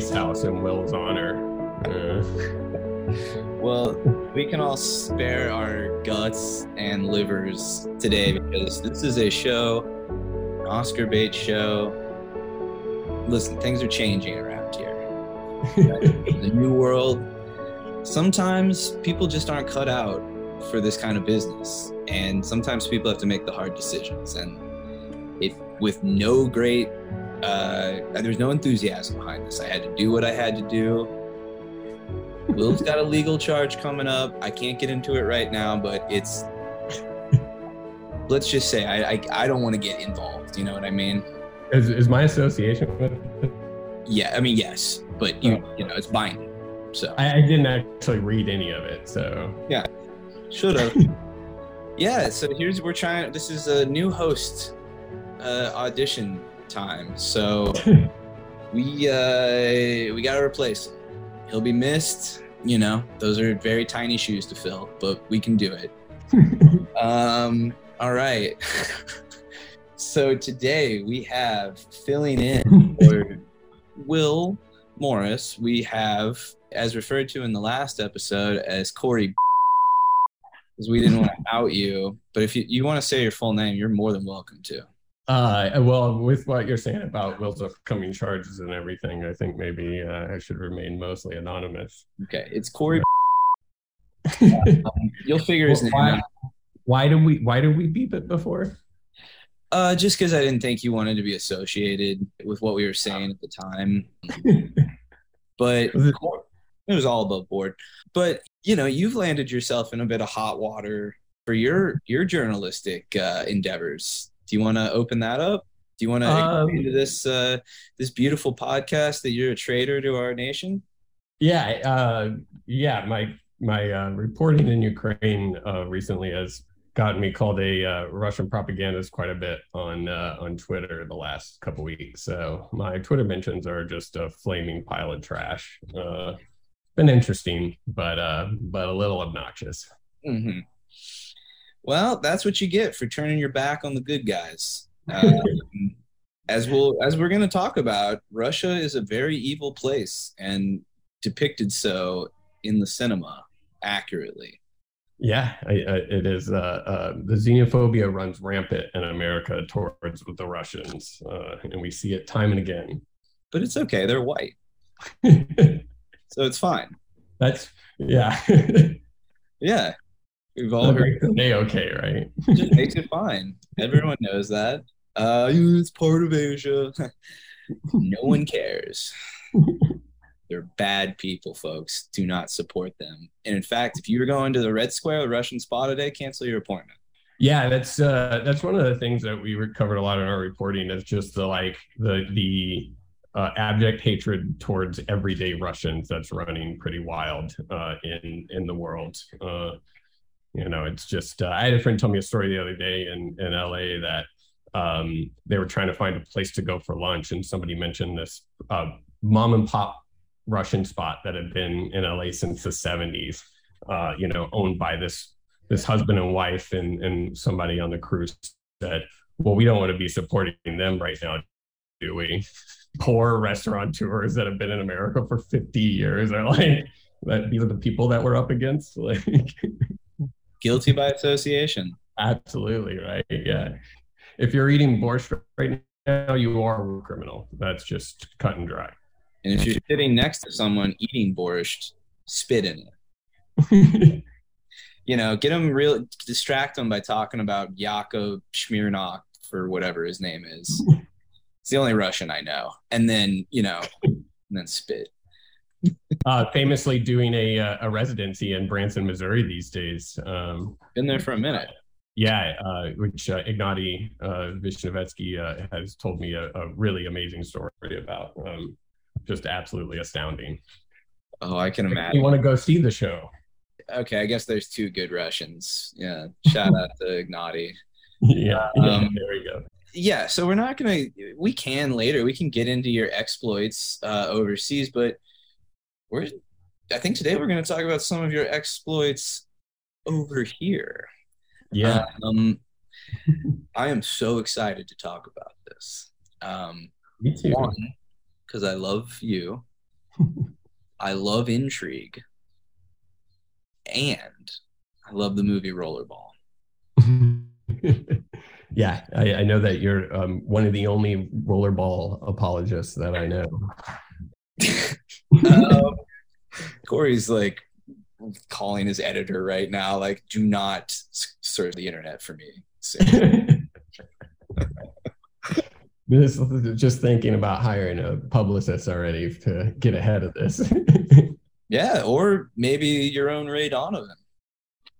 ice house in Will's honor. Uh, Well, we can all spare our guts and livers today because this is a show, an Oscar bait show. Listen, things are changing around here. the new world. Sometimes people just aren't cut out for this kind of business, and sometimes people have to make the hard decisions. And if with no great, uh, there's no enthusiasm behind this. I had to do what I had to do. Will's got a legal charge coming up. I can't get into it right now, but it's. let's just say I I, I don't want to get involved. You know what I mean? is, is my association with Yeah, I mean yes, but you you know it's binding. So I, I didn't actually read any of it, so yeah, should have. yeah. So here's we're trying. This is a new host uh, audition time. So we uh we gotta replace him. He'll be missed. You know, those are very tiny shoes to fill, but we can do it. Um, all right. so today we have filling in for Will Morris. We have, as referred to in the last episode, as Corey. Because we didn't want to out you, but if you, you want to say your full name, you're more than welcome to. Uh, well, with what you're saying about Will's upcoming charges and everything, I think maybe uh, I should remain mostly anonymous. Okay, it's Corey. Um, you'll figure his name why, out. why did we why did we beep it before? Uh, just because I didn't think you wanted to be associated with what we were saying at the time. But Was it- it was all above board. But you know, you've landed yourself in a bit of hot water for your your journalistic uh, endeavors. Do you want to open that up? Do you want to Um, into this uh, this beautiful podcast that you're a traitor to our nation? Yeah, uh, yeah. My my uh, reporting in Ukraine uh, recently has gotten me called a uh, Russian propagandist quite a bit on uh, on Twitter the last couple weeks. So my Twitter mentions are just a flaming pile of trash. Uh, been interesting, but uh, but a little obnoxious. hmm Well, that's what you get for turning your back on the good guys. Um, as we'll as we're going to talk about, Russia is a very evil place and depicted so in the cinema accurately. Yeah, I, I, it is. Uh, uh, the xenophobia runs rampant in America towards the Russians, uh, and we see it time and again. But it's okay; they're white, so it's fine. That's yeah. Yeah, we've all heard. They okay, right? It just makes it fine. Everyone knows that. Uh, it's part of Asia. no one cares. They're bad people, folks. Do not support them. And in fact, if you're going to the Red Square, the Russian spa today, cancel your appointment. Yeah, that's uh, that's one of the things that we covered a lot in our reporting is just the like the the uh, abject hatred towards everyday Russians that's running pretty wild uh, in in the world. You know, it's just uh, I had a friend tell me a story the other day in in LA that um, they were trying to find a place to go for lunch, and somebody mentioned this uh, mom and pop Russian spot that had been in LA since the 70s. Uh, you know, owned by this this husband and wife and and somebody on the cruise said, "Well, we don't want to be supporting them right now, do we?" Poor restaurateurs that have been in America for 50 years are like that. These are the people that we're up against. Like, Guilty by association. absolutely right. Yeah. If you're eating borscht right now, you are a criminal. That's just cut and dry. And if you're sitting next to someone eating borscht, spit in it. You know, get them real, distract them by talking about Yakov Smirnoff for whatever his name is. It's the only Russian I know. And then, you know, and then spit. Uh, famously doing a uh, a residency in Branson, Missouri these days. Um, Been there for a minute. Yeah, uh, which uh, Ignatiy uh, Vishnevetsky uh, has told me a, a really amazing story about. Um, just absolutely astounding. Oh, I can imagine. You want to go see the show? Okay, I guess there's two good Russians. Yeah. Shout out to Ignatiy. yeah, yeah, Um, there we go. Yeah, so we're not gonna we can later, we can get into your exploits uh overseas, but we're I think today we're gonna talk about some of your exploits over here. Yeah, Um I am so excited to talk about this. Um, Me too. one, because I love you. I love intrigue, and I love the movie Rollerball. yeah, I, I, know that you're um, one of the only rollerball apologists that I know. Um, Corey's like calling his editor right now, like, do not search the internet for me. this, just thinking about hiring a publicist already to get ahead of this. yeah, or maybe your own Ray Donovan.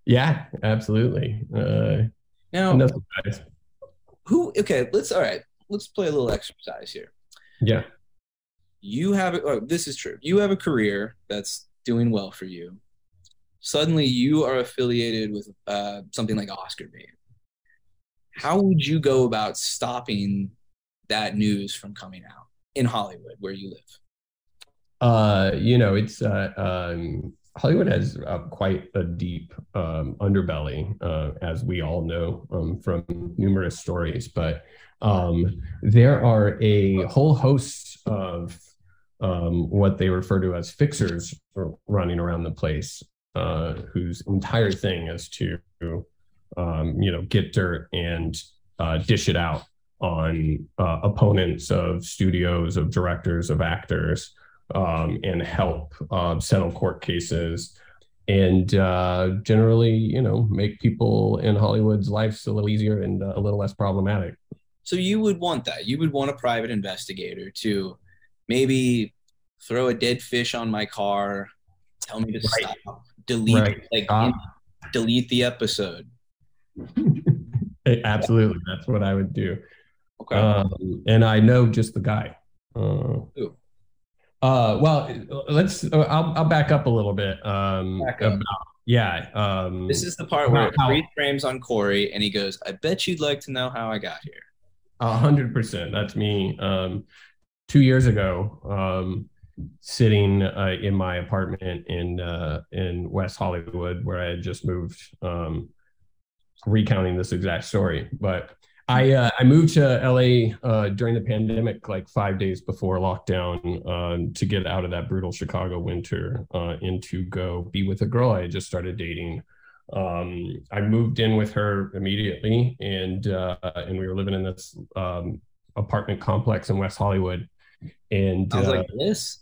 Yeah, absolutely. Uh, now, who? Okay, let's. All right, let's play a little exercise here. Yeah. You have. Oh, this is true. You have a career that's doing well for you. Suddenly, you are affiliated with uh, something like Oscar bait. How would you go about stopping that news from coming out in Hollywood, where you live? Uh, you know, it's uh, um, Hollywood has uh, quite a deep um, underbelly, uh, as we all know um, from numerous stories. But um, there are a whole host of um, what they refer to as fixers running around the place, uh, whose entire thing is to, um, you know, get dirt and uh, dish it out on uh, opponents of studios, of directors, of actors um, and help uh, settle court cases and uh, generally, you know, make people in Hollywood's lives a little easier and uh, a little less problematic. So you would want that. You would want a private investigator to maybe throw a dead fish on my car, tell me to right. stop, delete right. like stop. delete the episode. Absolutely, that's what I would do. Okay. Um, and I know just the guy. Uh, Ooh. Uh, well, let's. I'll, I'll back up a little bit. Um, up. About, yeah. Um, this is the part where three frames on Corey, and he goes, "I bet you'd like to know how I got here." A hundred percent. That's me. Um, two years ago, um, sitting uh, in my apartment in uh, in West Hollywood, where I had just moved, um, recounting this exact story. But I uh, I moved to LA uh, during the pandemic, like five days before lockdown, um, to get out of that brutal Chicago winter uh, and to go be with a girl I had just started dating. Um, I moved in with her immediately, and uh, and we were living in this um, apartment complex in West Hollywood. And I was like this.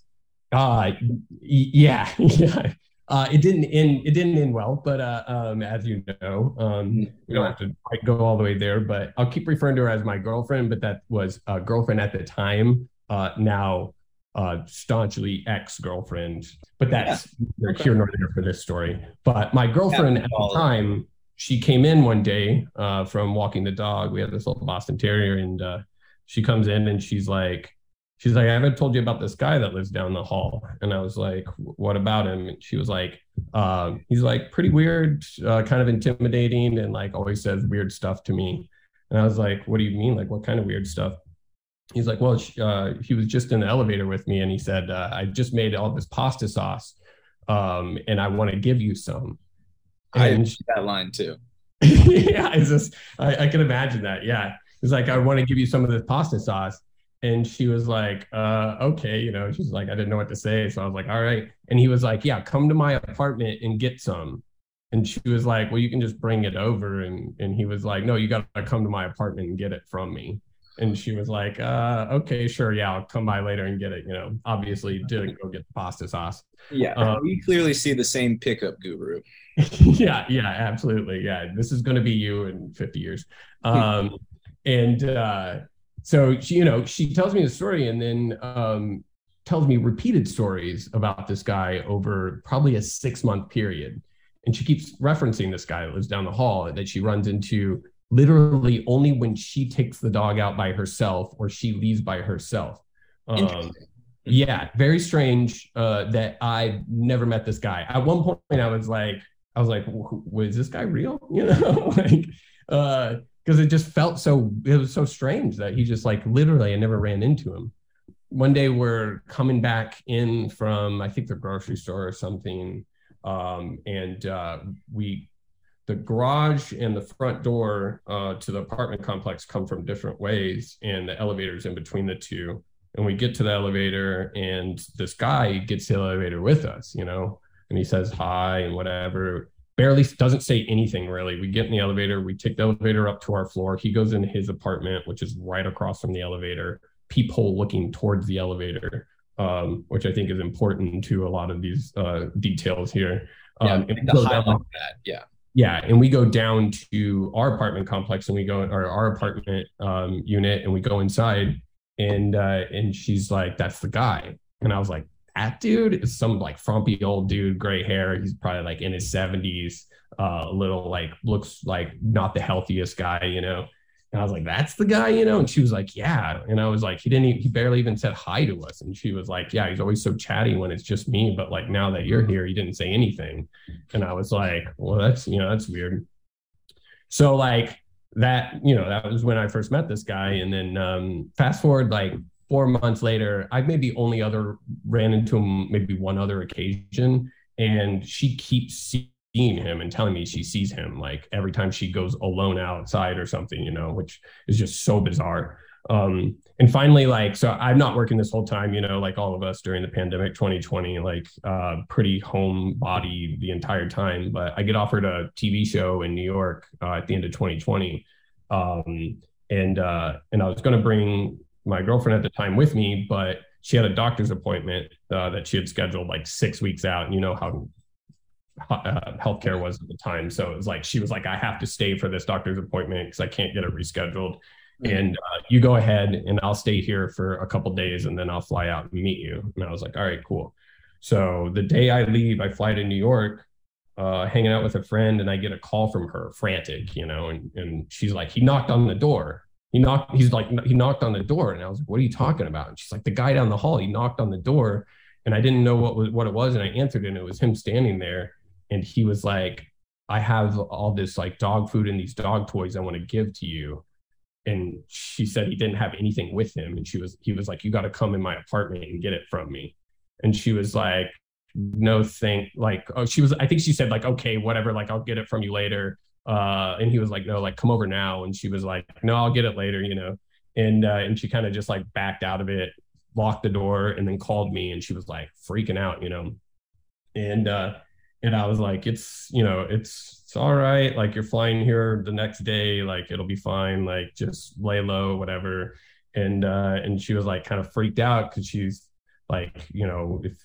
Uh, yeah, yeah. Uh, it didn't end. It didn't end well, but uh, um, as you know, um, we don't have to quite go all the way there. But I'll keep referring to her as my girlfriend. But that was a girlfriend at the time. Uh, now, uh, staunchly ex-girlfriend. But that's yeah. okay. here nor there for this story. But my girlfriend yeah, at the time, she came in one day uh, from walking the dog. We had this little Boston Terrier, and uh, she comes in and she's like, she's like, I haven't told you about this guy that lives down the hall. And I was like, what about him? And she was like, uh, he's like pretty weird, uh, kind of intimidating, and like always says weird stuff to me. And I was like, what do you mean? Like, what kind of weird stuff? He's like, well, uh, he was just in the elevator with me, and he said, uh, I just made all this pasta sauce, um, and I want to give you some. And I that line too. yeah, it's just I, I can imagine that. Yeah, it's like I want to give you some of this pasta sauce and she was like uh okay you know she's like i didn't know what to say. So i was like all right. And he was like yeah come to my apartment and get some. And she was like well you can just bring it over. And and he was like no you got to come to my apartment and get it from me. And she was like uh okay sure. Yeah i'll come by later and get it. You know obviously didn't go get the pasta sauce. Yeah um, we clearly see the same pickup guru. Yeah yeah absolutely. Yeah this is going to be you in 50 years. Um and uh so she, you know, she tells me the story and then um, tells me repeated stories about this guy over probably a six month period. And she keeps referencing this guy that lives down the hall that she runs into literally only when she takes the dog out by herself or she leaves by herself. Um, yeah, very strange uh, that I never met this guy. At one point, I was like, I was like, was this guy real? You know, like, uh, because it just felt so it was so strange that he just like literally I never ran into him. One day we're coming back in from I think the grocery store or something, um, and uh, we the garage and the front door uh, to the apartment complex come from different ways, and the elevator's in between the two. And we get to the elevator, and this guy gets the elevator with us, you know, and he says hi and whatever. Barely doesn't say anything really. We get in the elevator, we take the elevator up to our floor. He goes into his apartment, which is right across from the elevator, peephole looking towards the elevator, um, which I think is important to a lot of these uh, details here. Um, yeah, highlight that, yeah yeah and we go down to our apartment complex and we go or our apartment um, unit and we go inside and uh, and she's like that's the guy and i was like that dude is some like frumpy old dude gray hair he's probably like in his 70s uh, a little like looks like not the healthiest guy you know and I was like, that's the guy, you know? And she was like, yeah. And I was like, he didn't, even, he barely even said hi to us. And she was like, yeah, he's always so chatty when it's just me. But like now that you're here, he didn't say anything. And I was like, well, that's, you know, that's weird. So like that, you know, that was when I first met this guy. And then um, fast forward like four months later, I maybe only other ran into him maybe one other occasion. And she keeps seeing him and telling me she sees him like every time she goes alone outside or something, you know, which is just so bizarre. Um, and finally, like, so I'm not working this whole time, you know, like all of us during the pandemic 2020, like uh, pretty home body the entire time. But I get offered a TV show in New York uh, at the end of 2020. Um, and uh, and I was going to bring my girlfriend at the time with me, but she had a doctor's appointment uh, that she had scheduled like six weeks out. And you know how uh, healthcare was at the time. So it was like she was like, I have to stay for this doctor's appointment because I can't get it rescheduled. Mm-hmm. And uh, you go ahead and I'll stay here for a couple days and then I'll fly out and meet you. And I was like, all right, cool. So the day I leave, I fly to New York, uh, hanging out with a friend, and I get a call from her, frantic, you know, and and she's like, he knocked on the door. He knocked. He's like, he knocked on the door, and I was like, what are you talking about? And she's like, the guy down the hall. He knocked on the door, and I didn't know what was what it was, and I answered, and it was him standing there and he was like i have all this like dog food and these dog toys i want to give to you and she said he didn't have anything with him and she was he was like you got to come in my apartment and get it from me and she was like no thank like oh she was i think she said like okay whatever like i'll get it from you later uh and he was like no like come over now and she was like no i'll get it later you know and uh and she kind of just like backed out of it locked the door and then called me and she was like freaking out you know and uh and I was like, it's you know, it's it's all right. Like you're flying here the next day, like it'll be fine. Like just lay low, whatever. And uh, and she was like kind of freaked out because she's like, you know, if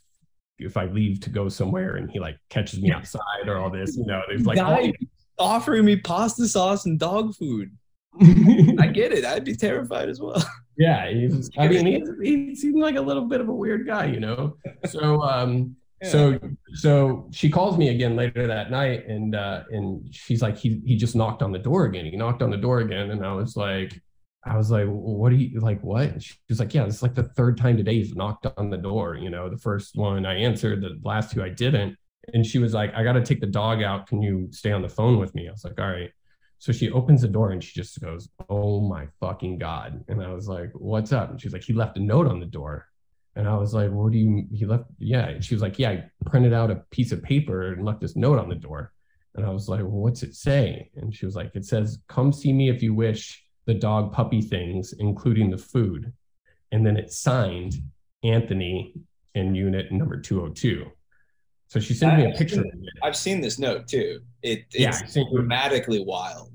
if I leave to go somewhere and he like catches me outside or all this, you know, there's like Guy offering me pasta sauce and dog food. I get it. I'd be terrified as well. Yeah, he's, I mean, he, he seemed like a little bit of a weird guy, you know. So, um, so so she calls me again later that night and uh and she's like he he just knocked on the door again. He knocked on the door again and I was like I was like, what are you like? What? She was like, yeah, it's like the third time today he's knocked on the door. You know, the first one I answered, the last two I didn't. And she was like, I got to take the dog out. Can you stay on the phone with me? I was like, all right. So she opens the door and she just goes, oh my fucking God. And I was like, what's up? And she's like, he left a note on the door. And I was like, what do you, he left, yeah. And she was like, yeah, I printed out a piece of paper and left this note on the door. And I was like, well, what's it say? And she was like, it says, come see me if you wish the dog puppy things, including the food. And then it signed Anthony in unit number 202. So she sent me a picture of it. I've seen this note too. It, it's yeah, dramatically wild.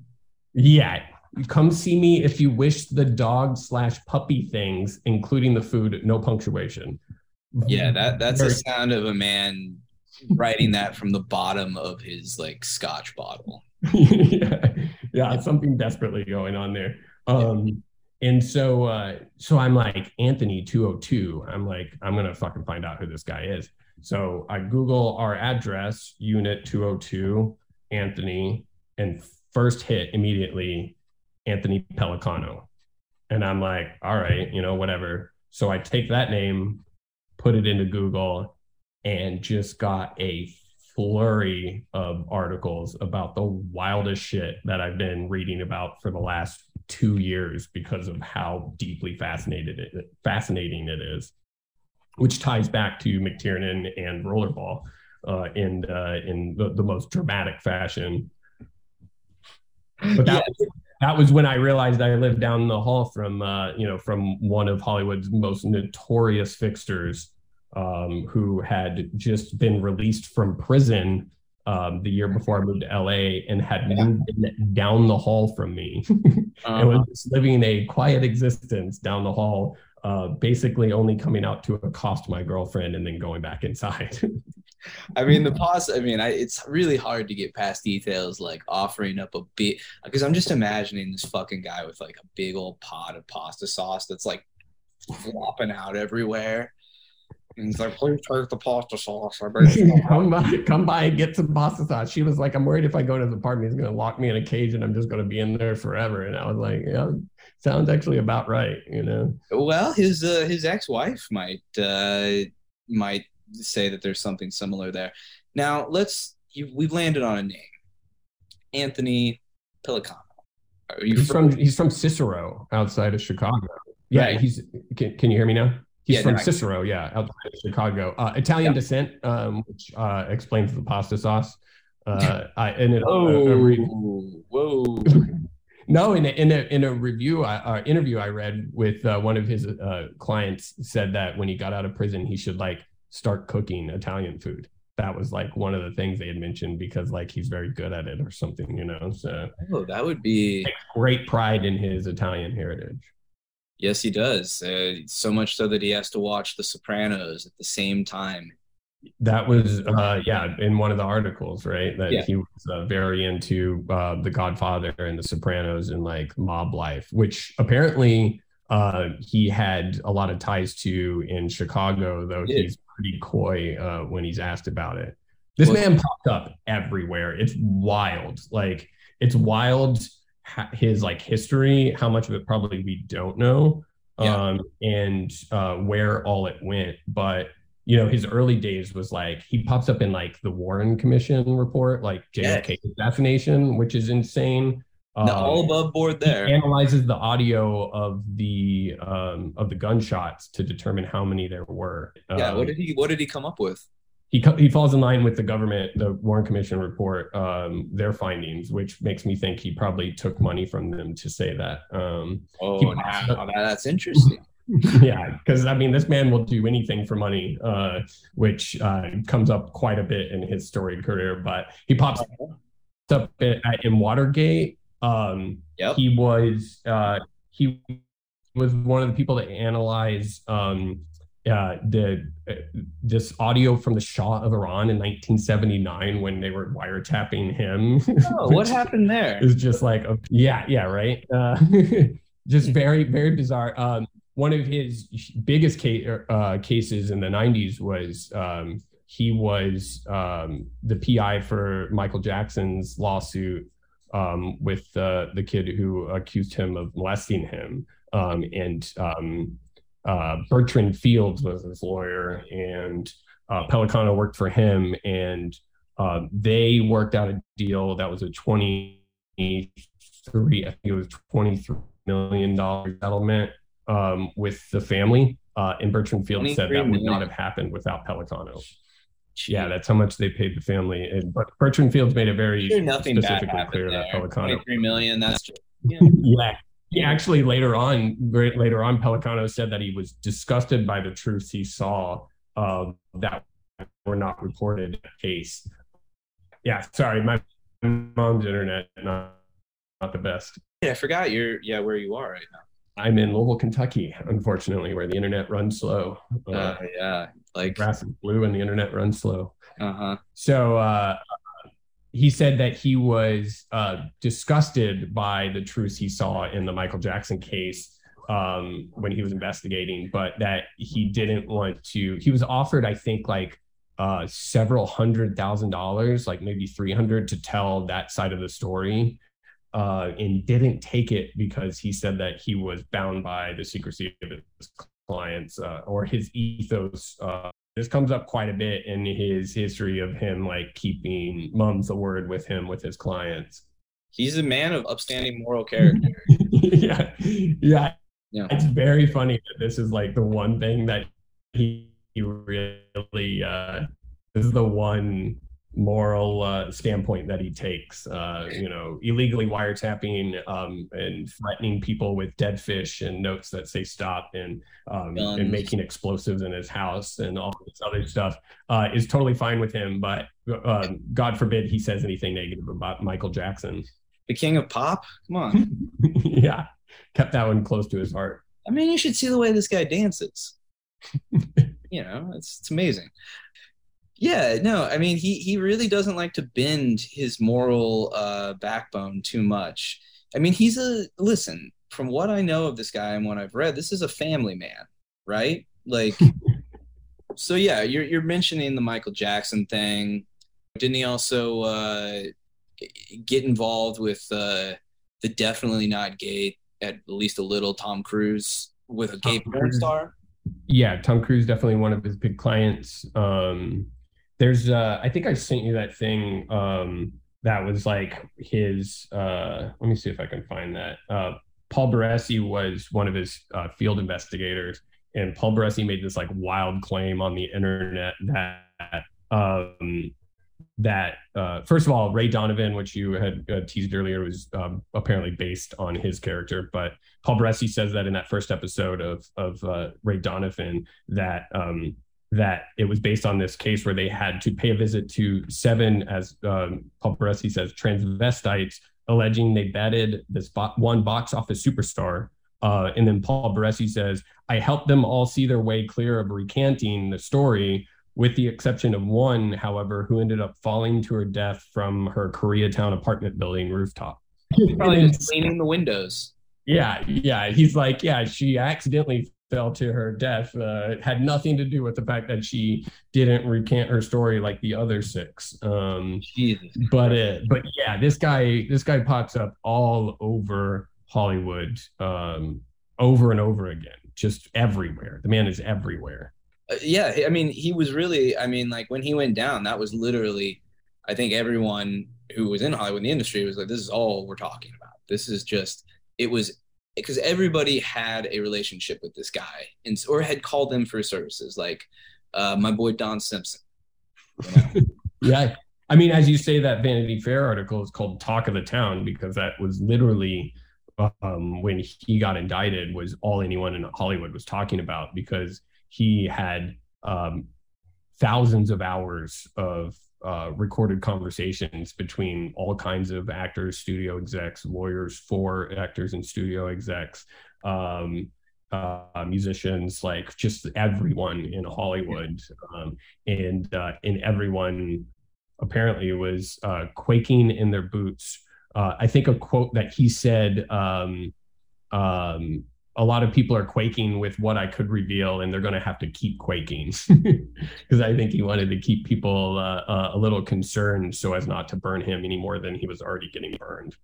Yeah, come see me if you wish the dog slash puppy things, including the food, no punctuation. Yeah, that that's Very- the sound of a man writing that from the bottom of his like scotch bottle. yeah, yeah, something desperately going on there. Um, and so, uh, so I'm like Anthony 202. I'm like, I'm gonna fucking find out who this guy is. So I Google our address, Unit 202, Anthony, and first hit immediately Anthony Pellicano. And I'm like, all right, you know, whatever. So I take that name, put it into Google, and just got a flurry of articles about the wildest shit that I've been reading about for the last two years because of how deeply fascinated it, fascinating it is, which ties back to McTiernan and Rollerball uh, in uh, in the, the most dramatic fashion But that, yeah. that was when I realized I lived down the hall from, uh, you know, from one of Hollywood's most notorious fixtures, um, who had just been released from prison um, the year before I moved to LA and had yeah. moved down the hall from me uh-huh. and was just living a quiet existence down the hall, uh, basically only coming out to accost my girlfriend and then going back inside. I mean, the pasta, I mean, I, it's really hard to get past details like offering up a bit because I'm just imagining this fucking guy with like a big old pot of pasta sauce that's like flopping out everywhere and he's like, please take the pasta sauce. I come by, come by and get some pasta sauce. She was like, I'm worried if I go to the apartment, he's going to lock me in a cage and I'm just going to be in there forever. And I was like, yeah, sounds actually about right, you know. Well, his uh, his ex wife might uh, might say that there's something similar there. Now let's you, we've landed on a name, Anthony Pellicano. he's from, from he's from Cicero outside of Chicago. Yeah, right. he's. Can, can you hear me now? He's yeah, from no, Cicero, yeah, outside of Chicago. Uh, Italian yeah. descent, um, which uh, explains the pasta sauce. Uh, I, in a, oh, re- whoa. no, in a, in a in a review, uh, interview I read with uh, one of his uh, clients said that when he got out of prison, he should like start cooking Italian food. That was like one of the things they had mentioned because like he's very good at it or something, you know. So oh, that would be great pride in his Italian heritage. Yes, he does. Uh, so much so that he has to watch The Sopranos at the same time. That was, uh, yeah, in one of the articles, right? That yeah. he was uh, very into uh, The Godfather and The Sopranos and like mob life, which apparently uh, he had a lot of ties to in Chicago, though yeah. he's pretty coy uh, when he's asked about it. This well, man popped up everywhere. It's wild. Like, it's wild his like history, how much of it probably we don't know, yeah. um, and uh, where all it went. But you know, his early days was like he pops up in like the Warren Commission report, like JFK assassination, which is insane. Um, all above board there. analyzes the audio of the um, of the gunshots to determine how many there were. Yeah, what um, did he what did he come up with? He he falls in line with the government, the Warren Commission report, um, their findings, which makes me think he probably took money from them to say that. Um, oh, now, that's interesting. yeah, because I mean, this man will do anything for money, uh, which uh, comes up quite a bit in his storied career. But he pops up in, in Watergate. Um, yep. He was uh, he was one of the people that analyzed um, uh, the uh, this audio from the Shah of Iran in 1979 when they were wiretapping him. Oh, what happened there? Is just like a, yeah, yeah, right. Uh, just very, very bizarre. Um, one of his biggest case, uh, cases in the 90s was um, he was um, the PI for Michael Jackson's lawsuit um, with the kid who accused him of molesting him. Um, and um, uh, Bertram Fields was his lawyer, and uh, Pellicano worked for him, and uh, they worked out a deal that was a twenty-three, I think it was twenty-three million dollar settlement um, with the family. Uh, and Bertram Fields said that would not have happened without Pellicano. Yeah, that's how much they paid the family. And, but Bertram Fields made it very specifically clear there. that Pellicano. Twenty-three million. That's just, yeah. yeah. He actually later on, later on, Pellicano said that he was disgusted by the truths he saw uh, that were not reported in the case. Yeah, sorry, my mom's internet not not the best. Yeah, I forgot you're yeah where you are right now. I'm in Louisville, Kentucky, unfortunately, where the internet runs slow. Uh, uh, yeah, like grass is blue and the internet runs slow. Uh huh. So uh, he said that he was uh, disgusted by the truths he saw in the Michael Jackson case um, when he was investigating, but that he didn't want to. He was offered, I think, like uh, several hundred thousand dollars, like maybe 300 to tell that side of the story. Uh, and didn't take it because he said that he was bound by the secrecy of his clients uh, or his ethos uh, this comes up quite a bit in his history of him like keeping mum's the word with him with his clients. He's a man of upstanding moral character. yeah. yeah. Yeah. It's very funny that this is like the one thing that he, he really uh this is the one moral uh, standpoint that he takes. Uh, you know, illegally wiretapping um, and threatening people with dead fish and notes that say stop, and um, and making explosives in his house and all this other stuff uh, is totally fine with him. But uh, God forbid he says anything negative about Michael Jackson, the king of pop. Come on, yeah, kept that one close to his heart. I mean, you should see the way this guy dances. you know, it's it's amazing. Yeah, no, I mean he he really doesn't like to bend his moral uh, backbone too much. I mean, he's a listen. From what I know of this guy and what I've read, this is a family man, right? Like, so yeah, you're you're mentioning the Michael Jackson thing. Didn't he also uh, get involved with uh, the definitely not gay, at least a little Tom Cruise with a gay porn star? Yeah, Tom Cruise definitely one of his big clients. Um, there's uh I think I sent you that thing um that was like his uh let me see if I can find that. Uh Paul Barresi was one of his uh, field investigators and Paul Barresi made this like wild claim on the internet that um that uh, first of all, Ray Donovan, which you had uh, teased earlier, was um, apparently based on his character. But Paul Barresi says that in that first episode of of uh, Ray Donovan that um, that it was based on this case where they had to pay a visit to seven, as um, Paul Barresi says, transvestites, alleging they betted this one box office superstar. Uh, and then Paul Barresi says, I helped them all see their way clear of recanting the story, with the exception of one, however, who ended up falling to her death from her Koreatown apartment building rooftop. Probably just cleaning the windows. Yeah, yeah. He's like, yeah, she accidentally fell to her death uh, had nothing to do with the fact that she didn't recant her story like the other six. Um, Jesus. But it, but yeah, this guy this guy pops up all over Hollywood, um, over and over again, just everywhere. The man is everywhere. Uh, yeah, I mean, he was really. I mean, like when he went down, that was literally. I think everyone who was in Hollywood in the industry was like, "This is all we're talking about. This is just." It was because everybody had a relationship with this guy and or had called them for services like uh, my boy don simpson you know? yeah i mean as you say that vanity fair article is called talk of the town because that was literally um, when he got indicted was all anyone in hollywood was talking about because he had um, thousands of hours of uh, recorded conversations between all kinds of actors, studio execs, lawyers for actors and studio execs, um, uh, musicians, like just everyone in Hollywood, um, and uh, and everyone apparently was uh, quaking in their boots. Uh, I think a quote that he said. Um, um, a lot of people are quaking with what I could reveal, and they're going to have to keep quaking because I think he wanted to keep people uh, uh, a little concerned so as not to burn him any more than he was already getting burned.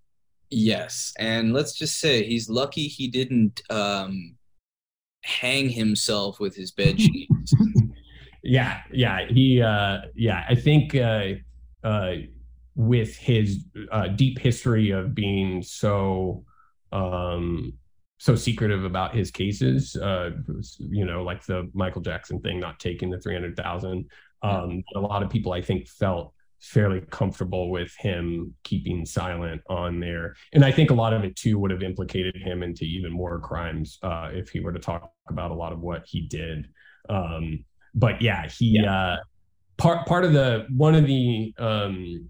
Yes, and let's just say he's lucky he didn't um, hang himself with his bed sheets. yeah, yeah, he, uh, yeah, I think uh, uh, with his uh, deep history of being so. Um, so secretive about his cases. Uh, you know, like the Michael Jackson thing, not taking the three hundred thousand. Um, a lot of people, I think, felt fairly comfortable with him keeping silent on there, and I think a lot of it too would have implicated him into even more crimes uh, if he were to talk about a lot of what he did. Um, but yeah, he yeah. Uh, part part of the one of the um,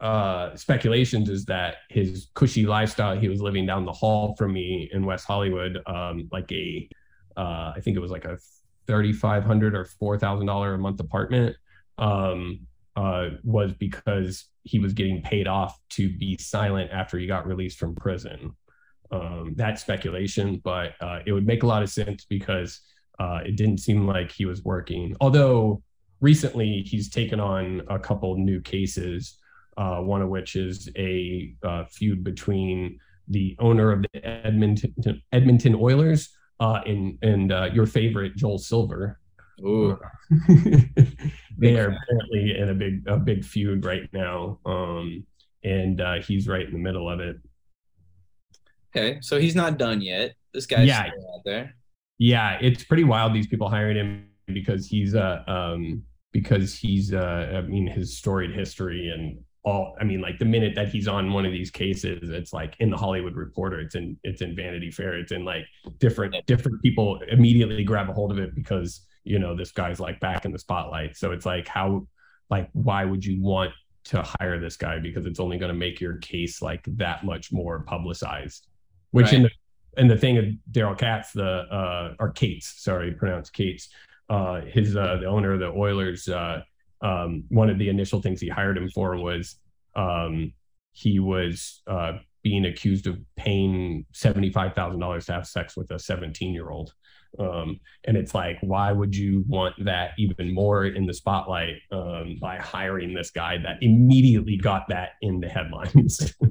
uh, speculations is that his cushy lifestyle, he was living down the hall from me in West Hollywood, um, like a, uh, I think it was like a thirty-five hundred or four thousand dollar a month apartment, um, uh, was because he was getting paid off to be silent after he got released from prison. Um, that's speculation, but uh, it would make a lot of sense because uh, it didn't seem like he was working. Although recently he's taken on a couple new cases uh, one of which is a uh, feud between the owner of the Edmonton Edmonton Oilers uh, and and uh, your favorite Joel Silver. Ooh. they are apparently in a big a big feud right now, um, and uh, he's right in the middle of it. Okay, so he's not done yet. This guy's yeah. out there. Yeah, it's pretty wild. These people hiring him because he's a um, because he's uh, I mean his storied history and all I mean like the minute that he's on one of these cases it's like in the Hollywood Reporter it's in it's in Vanity Fair it's in like different different people immediately grab a hold of it because you know this guy's like back in the spotlight. So it's like how like why would you want to hire this guy? Because it's only going to make your case like that much more publicized. Which right. in the and the thing of Daryl Katz the uh or Cates sorry pronounced kate's uh his uh the owner of the Oilers uh um, one of the initial things he hired him for was um, he was uh, being accused of paying $75,000 to have sex with a 17 year old. Um, and it's like, why would you want that even more in the spotlight um, by hiring this guy that immediately got that in the headlines?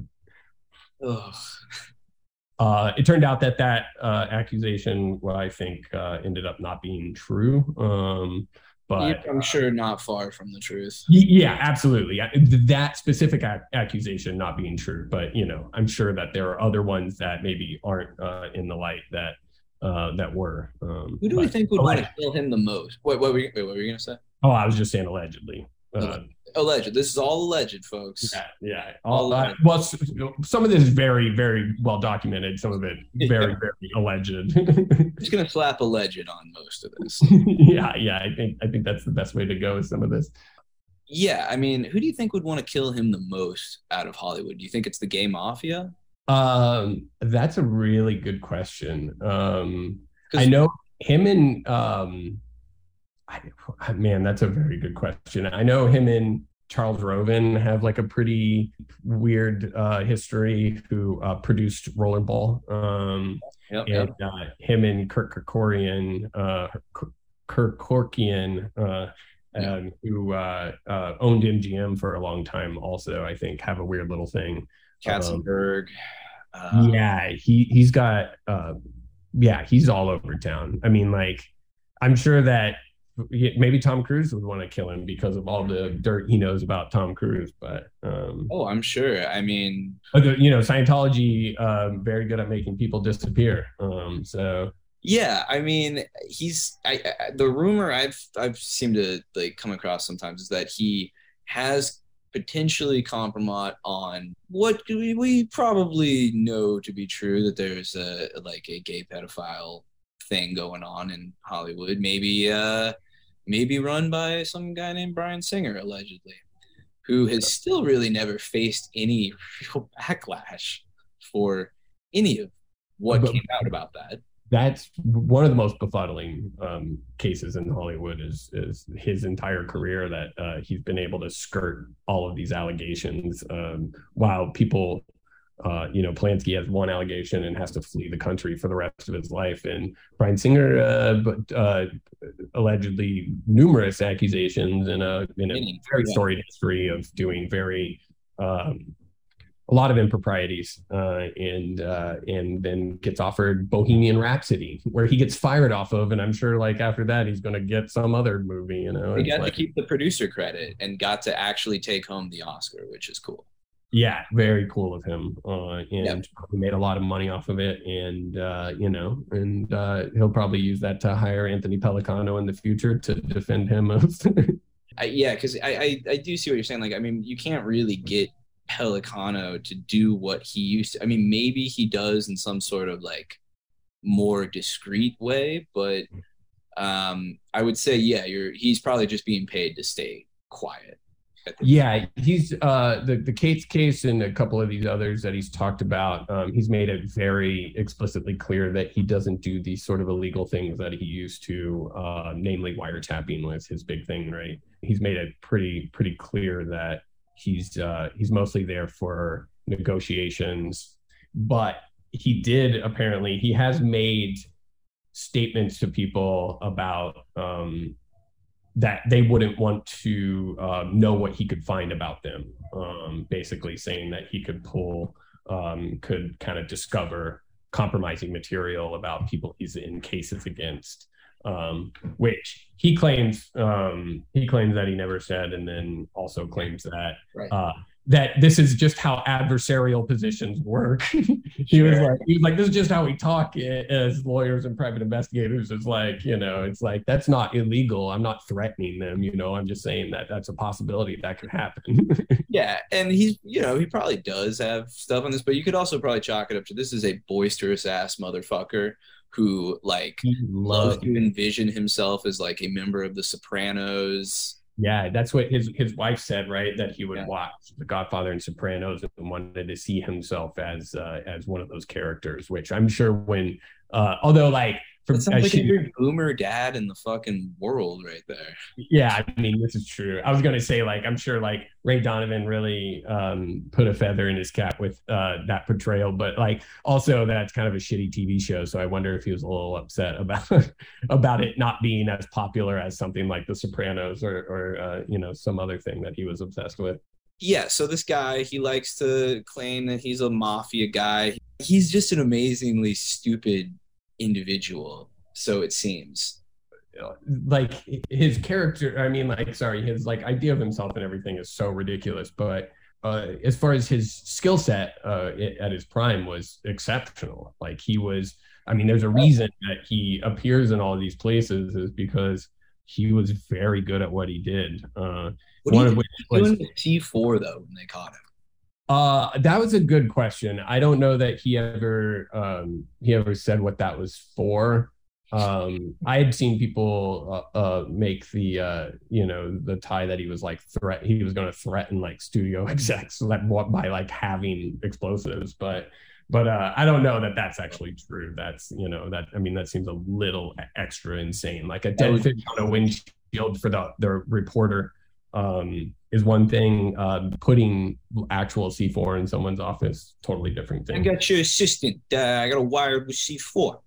uh, it turned out that that uh, accusation, well, I think, uh, ended up not being true. Um, but I'm sure not far from the truth. Yeah, absolutely. That specific accusation not being true, but you know, I'm sure that there are other ones that maybe aren't uh, in the light that uh, that were. Um, Who do we think would want to kill him the most? Wait, what were you, wait, what were you gonna say? Oh, I was just saying allegedly. Uh, alleged. This is all alleged, folks. Yeah, yeah. All, uh, well, some of this is very, very well documented. Some of it very, yeah. very alleged. just gonna slap alleged on most of this. yeah, yeah. I think I think that's the best way to go with some of this. Yeah, I mean, who do you think would want to kill him the most out of Hollywood? Do you think it's the gay mafia? Um, that's a really good question. Um, I know him and um I, man, that's a very good question. I know him and Charles Roven have like a pretty weird uh, history. Who uh, produced Rollerball? Um, yep, and yep. Uh, him and Kirk Kerkorian, uh, Kevorkian, uh, um, who uh, uh, owned MGM for a long time, also I think have a weird little thing. Katzenberg. Um, yeah, he he's got. Uh, yeah, he's all over town. I mean, like, I'm sure that maybe Tom Cruise would want to kill him because of all the dirt he knows about Tom Cruise. But um, oh, I'm sure. I mean, you know, Scientology um, very good at making people disappear. Um, so yeah, I mean, he's I, I, the rumor I've I've seemed to like come across sometimes is that he has potentially compromised on what we, we probably know to be true that there's a like a gay pedophile thing going on in Hollywood. Maybe uh maybe run by some guy named Bryan Singer, allegedly, who has still really never faced any real backlash for any of what but, came out about that. That's one of the most befuddling um, cases in Hollywood. Is is his entire career that uh, he's been able to skirt all of these allegations um, while people uh, you know, Polanski has one allegation and has to flee the country for the rest of his life. And Bryan Singer, uh, but uh, allegedly numerous accusations and a, in a very storied history of doing very um, a lot of improprieties, uh, and uh, and then gets offered Bohemian Rhapsody, where he gets fired off of, and I'm sure like after that he's going to get some other movie. You know, he got like, to keep the producer credit and got to actually take home the Oscar, which is cool. Yeah, very cool of him, uh, and yep. he made a lot of money off of it, and uh, you know, and uh, he'll probably use that to hire Anthony Pellicano in the future to defend him. I, yeah, because I, I I do see what you're saying. Like, I mean, you can't really get Pellicano to do what he used to. I mean, maybe he does in some sort of like more discreet way, but um, I would say, yeah, you're he's probably just being paid to stay quiet. Yeah, he's uh, the the Cates case and a couple of these others that he's talked about. Um, he's made it very explicitly clear that he doesn't do these sort of illegal things that he used to, uh, namely wiretapping was his big thing, right? He's made it pretty pretty clear that he's uh, he's mostly there for negotiations, but he did apparently he has made statements to people about um, that they wouldn't want to um, know what he could find about them. Um, basically, saying that he could pull, um, could kind of discover compromising material about people he's in cases against, um, which he claims um, he claims that he never said, and then also claims that right. uh, that this is just how adversarial positions work. he was like, he was like, this is just how we talk as lawyers and private investigators. It's like, you know, it's like that's not illegal. I'm not threatening them. You know, I'm just saying that that's a possibility that could happen. yeah, and he's, you know, he probably does have stuff on this, but you could also probably chalk it up to this is a boisterous ass motherfucker who like loves to envision himself as like a member of the Sopranos yeah, that's what his his wife said, right? That he would yeah. watch The Godfather and Sopranos and wanted to see himself as uh, as one of those characters. Which I'm sure when, uh, although like that sounds like she, your boomer dad in the fucking world right there. Yeah, I mean this is true. I was gonna say like I'm sure like Ray Donovan really um, put a feather in his cap with uh, that portrayal, but like also that's kind of a shitty TV show. So I wonder if he was a little upset about about it not being as popular as something like The Sopranos or or uh, you know some other thing that he was obsessed with yeah, so this guy, he likes to claim that he's a mafia guy. He's just an amazingly stupid individual, so it seems. Like his character, I mean, like, sorry, his like idea of himself and everything is so ridiculous. But uh, as far as his skill set uh, at his prime was exceptional. Like he was, I mean, there's a reason that he appears in all these places is because he was very good at what he did. Uh, what one of which was C4 though when they caught him. Uh, that was a good question. I don't know that he ever um, he ever said what that was for. Um, I had seen people uh, uh, make the uh, you know the tie that he was like threat he was going to threaten like studio execs like by like having explosives, but but uh, I don't know that that's actually true. That's you know that I mean that seems a little extra insane. Like a dead fish on a windshield for the the reporter um, is one thing. Uh, putting actual C4 in someone's office, totally different thing. I got your assistant. Uh, I got a wired with C4.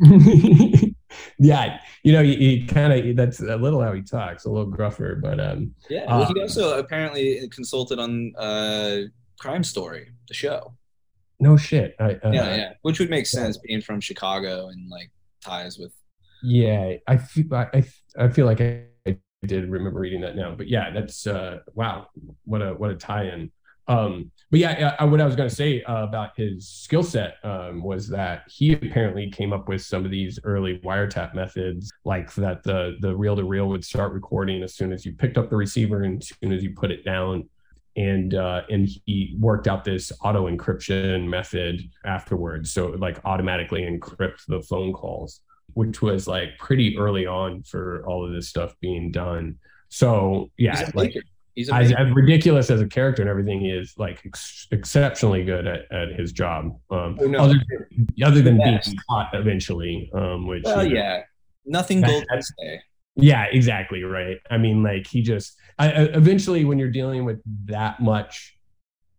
yeah, you know, he, he kind of that's a little how he talks, a little gruffer, but um, yeah. Well, he uh, also apparently consulted on uh, Crime Story, the show. No shit. I, uh, yeah, yeah, which would make sense being from Chicago and like ties with. Yeah, I feel I, I feel like I did remember reading that now. But yeah, that's uh, wow, what a what a tie-in. Um, but yeah, uh, what I was going to say uh, about his skill set um, was that he apparently came up with some of these early wiretap methods, like that the the reel to reel would start recording as soon as you picked up the receiver and as soon as you put it down, and uh, and he worked out this auto encryption method afterwards, so it would like automatically encrypt the phone calls which was like pretty early on for all of this stuff being done. So yeah, like He's as, as, ridiculous as a character and everything he is, like ex- exceptionally good at, at his job. Um, oh, no. other, than, other than being caught eventually, um, which well, you know, yeah, nothing gold. Yeah, exactly right. I mean, like he just I, eventually when you're dealing with that much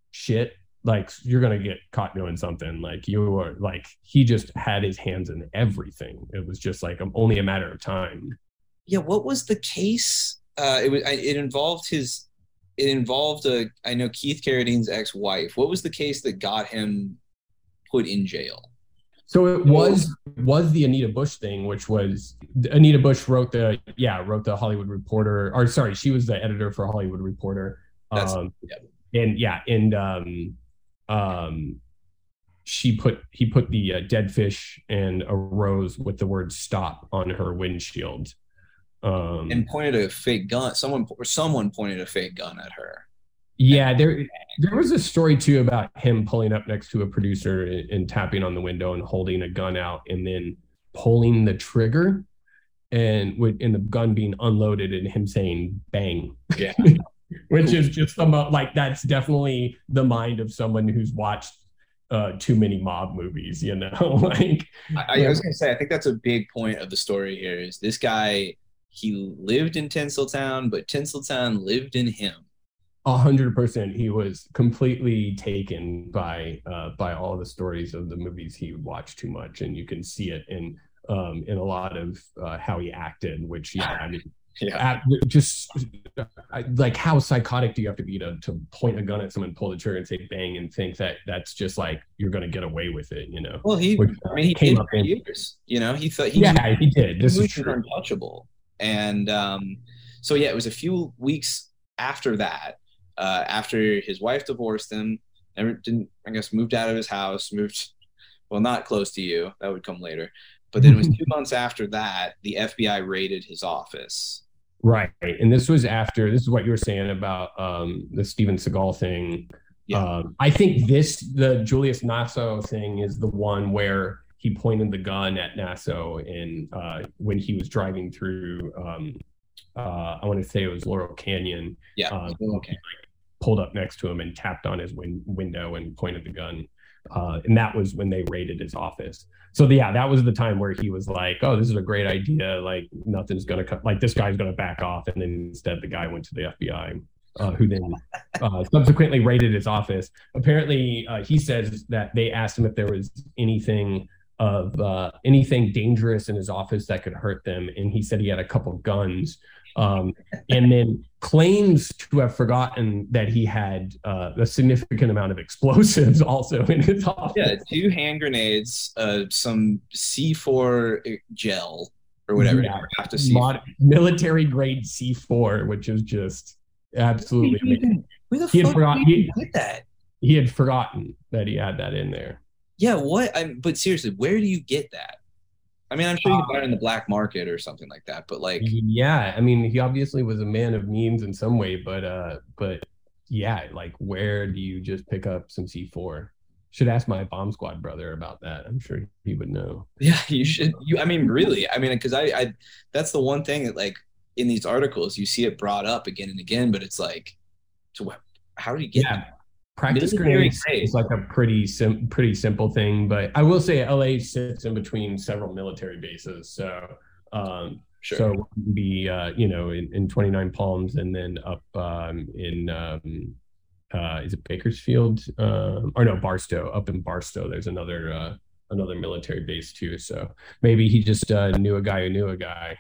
shit like you're gonna get caught doing something like you were like he just had his hands in everything. It was just like only a matter of time. Yeah what was the case? Uh it was it involved his it involved a i know keith carradine's ex-wife. What was the case that got him put in jail? So it was was the Anita Busch thing, which was Anita Busch wrote the yeah wrote the Hollywood Reporter, or sorry, she was the editor for Hollywood Reporter. Um, yeah. And yeah, and um, um, she put he put the uh, dead fish and a rose with the word "stop" on her windshield, um, and pointed a fake gun. Someone or someone pointed a fake gun at her. Yeah, there there was a story too about him pulling up next to a producer and, and tapping on the window and holding a gun out, and then pulling the trigger, and with and the gun being unloaded, and him saying "bang." Yeah. which is just the like that's definitely the mind of someone who's watched uh, too many mob movies, you know. like I, I, was gonna say, I think that's a big point of the story here. Is this guy? He lived in Tinseltown, but Tinseltown lived in him. A hundred percent. He was completely taken by uh, by all the stories of the movies he watched too much, and you can see it in um, in a lot of uh, how he acted. Which yeah, I mean yeah. At, just like how psychotic do you have to be to, to point a gun at someone, pull the trigger, and say bang, and think that that's just like you're going to get away with it, you know? Well, he, Which, I mean, he came up in years. You know, he thought, he yeah, he did. This is true. untouchable, and um, so yeah, it was a few weeks after that uh, after his wife divorced him. Never didn't I guess moved out of his house, moved well not close to you. That would come later. But then it was two months after that, the FBI raided his office. Right. And this was after this is what you were saying about um, the Steven Seagal thing. Yeah. Um, I think this the Julius Nasso thing is the one where he pointed the gun at Nasso and uh, when he was driving through um, uh, I want to say it was Laurel Canyon. Yeah. Um, okay. he, like, pulled up next to him and tapped on his win- window and pointed the gun. Uh, and that was when they raided his office. So yeah, that was the time where he was like, "Oh, this is a great idea. Like nothing's gonna cut. Like this guy's gonna back off." And then instead, the guy went to the FBI, uh, who then uh, subsequently raided his office. Apparently, uh, he says that they asked him if there was anything of uh, anything dangerous in his office that could hurt them, and he said he had a couple guns. Um, and then claims to have forgotten that he had uh, a significant amount of explosives also in his office. Yeah, two hand grenades, uh, some C4 gel or whatever. Yeah. Have to see. Mod- military grade C4, which is just absolutely amazing. Where the He had fuck forgot- did he- get that? He had forgotten that he had that in there. Yeah, what? I, but seriously, where do you get that? I mean, I'm sure you can buy it in the black market or something like that. But like, Yeah, I mean, he obviously was a man of means in some way, but uh, but yeah, like where do you just pick up some C4? Should ask my bomb squad brother about that. I'm sure he would know. yeah, you should. You, I mean, really, I mean, because I, I, that's the one thing that like in these articles you see it brought up again and again, but it's like, so what? How do you get Yeah. that? Practice grenades is like a pretty sim- pretty simple thing, but I will say LA sits in between several military bases, so um, Sure. so be uh, you know in, in 29 Palms and then up um, in um, uh, is it Bakersfield um, or no Barstow up in Barstow. There's another uh, another military base too. So maybe he just uh, knew a guy who knew a guy.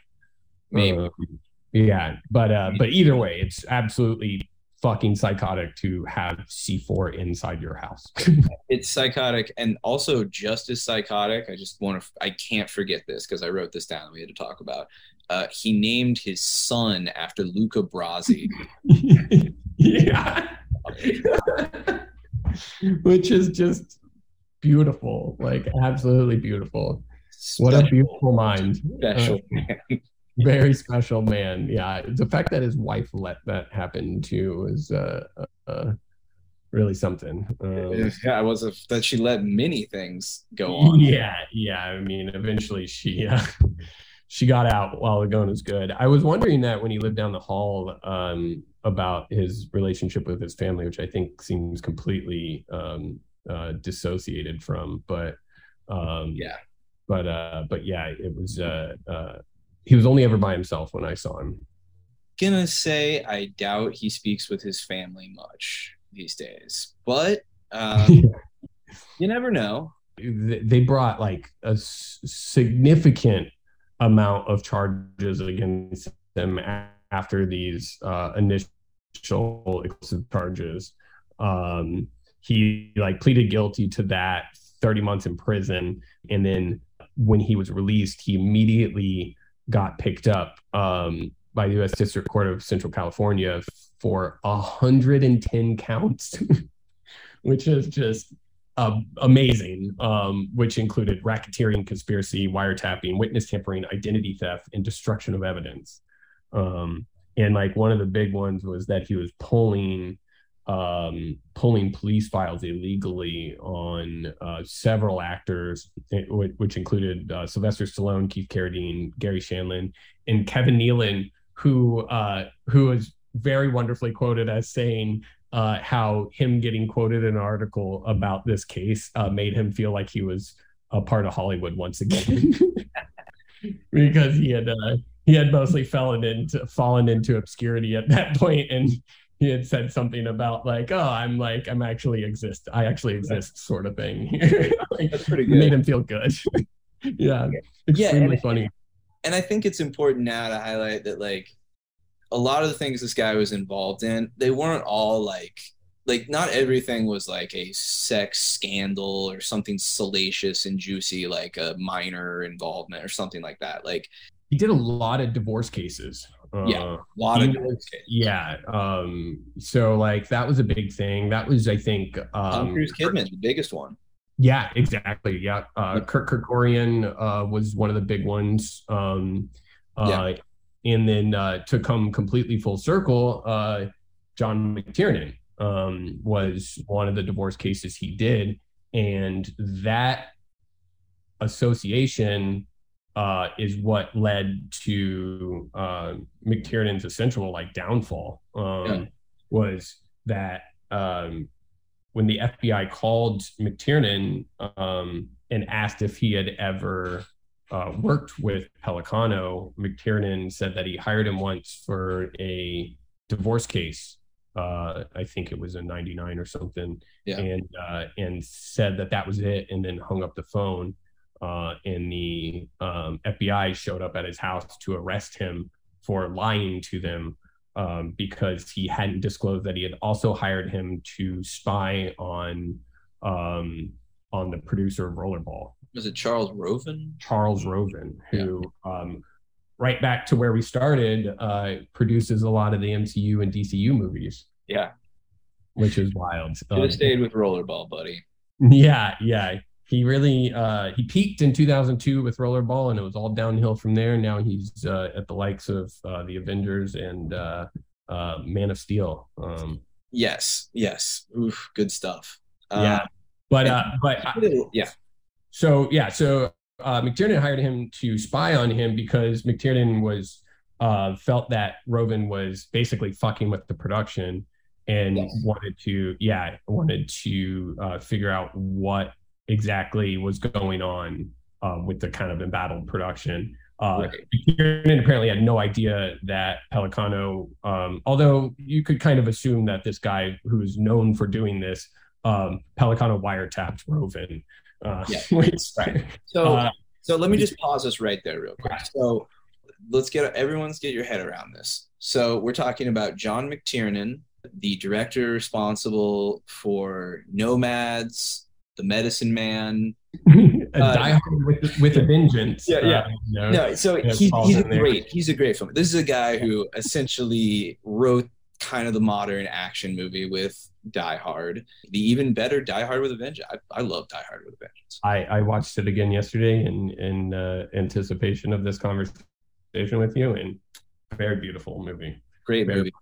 Maybe. Um, yeah, but uh, but either way, it's absolutely fucking psychotic to have C4 inside your house. it's psychotic and also just as psychotic i just want to i can't forget this because i wrote this down we had to talk about uh, he named his son after luca brasi yeah. Which is just beautiful, like absolutely beautiful. What a beautiful mind. special Uh, man. Very special man. Yeah, the fact that his wife let that happen too is uh, uh, really something. Um, yeah, it was a, that she let many things go on. Yeah, yeah. I mean, eventually she uh, she got out while the going was good. I was wondering that when he lived down the hall um, about his relationship with his family, which I think seems completely um, uh, dissociated from. But um, Yeah. but uh, but yeah, it was. Uh, uh, he was only ever by himself when I saw him. Gonna say I doubt he speaks with his family much these days, but um, you never know. they brought like a significant amount of charges against them after these uh, initial exclusive charges. Um, he like pleaded guilty to that, 30 months in prison, and then when he was released, he immediately got picked up um, by the U.S. District Court of Central California for 110 counts, which is just uh, amazing, um, which included racketeering, conspiracy, wiretapping, witness tampering, identity theft, and destruction of evidence. Um, and like one of the big ones was that he was pulling um, pulling police files illegally on uh, several actors, eh, which included uh, Sylvester Stallone, Keith Carradine, Garry Shandling, and Kevin Nealon, who uh, who was very wonderfully quoted as saying uh, how him getting quoted in an article about this case uh, made him feel like he was a part of Hollywood once again, because he had uh, he had mostly fallen into fallen into obscurity at that point, and he had said something about like, oh, I'm like I'm actually exist, I actually exist, sort of thing. Like, That's pretty it made him feel good. yeah, Yeah, extremely and- funny. And I think it's important now to highlight that like a lot of the things this guy was involved in, they weren't all like like not everything was like a sex scandal or something salacious and juicy like a minor involvement or something like that. Like He did a lot of divorce cases. Yeah, a lot of was, yeah. Um, so like that was a big thing. That was, I think, um, Tom Cruise Kidman, the biggest one. Yeah, exactly. Yeah, uh, Kirk Kerkorian uh, was one of the big ones. Um, uh, yeah. And then uh, to come completely full circle, uh, John McTiernan um, was one of the divorce cases he did, and that association uh, is what led to uh, McTiernan's essential like downfall. Um, yeah. Was that um, when the FBI called McTiernan um, and asked if he had ever uh, worked with Pellicano, McTiernan said that he hired him once for a divorce case. Uh, I think it was in '99 or something, yeah. and uh, and said that that was it, and then hung up the phone. Uh, and the um, FBI showed up at his house to arrest him for lying to them um, because he hadn't disclosed that he had also hired him to spy on um, on the producer of Rollerball. Was it Charles Roven? Charles Roven, who yeah. um, right back to where we started, uh, produces a lot of the MCU and DCU movies. Yeah, which is wild. Have um, stayed with Rollerball, buddy. Yeah, yeah he really uh, he peaked in 2002 with Rollerball, and it was all downhill from there. Now he's uh, at the likes of uh, the Avengers and uh, uh, Man of Steel. Um, yes, yes, oof, good stuff. Uh, yeah, but but yeah. So yeah, so McTiernan hired him to spy on him because McTiernan was felt that Roven was basically fucking with the production and yes. wanted to yeah wanted to figure out what exactly was going on um, with the kind of embattled production. Uh, right. apparently had no idea that Pellicano, um, although you could kind of assume that this guy who's known for doing this, um, Pellicano wiretapped Roven. Uh, yeah, which, right. So, uh, so let me just pause us right there, real quick. So, let's get everyone's get your head around this. So, we're talking about John McTiernan, the director responsible for Nomads, the Medicine Man. a uh, Die Hard with, with a vengeance. Yeah, yeah. Uh, you know, no, so he, he's a great. He's a great film. This is a guy who essentially wrote kind of the modern action movie with Die Hard. The even better Die Hard with a Vengeance. I, I love Die Hard with a Vengeance. I, I watched it again yesterday in in uh, anticipation of this conversation with you, and very beautiful movie. Great very movie.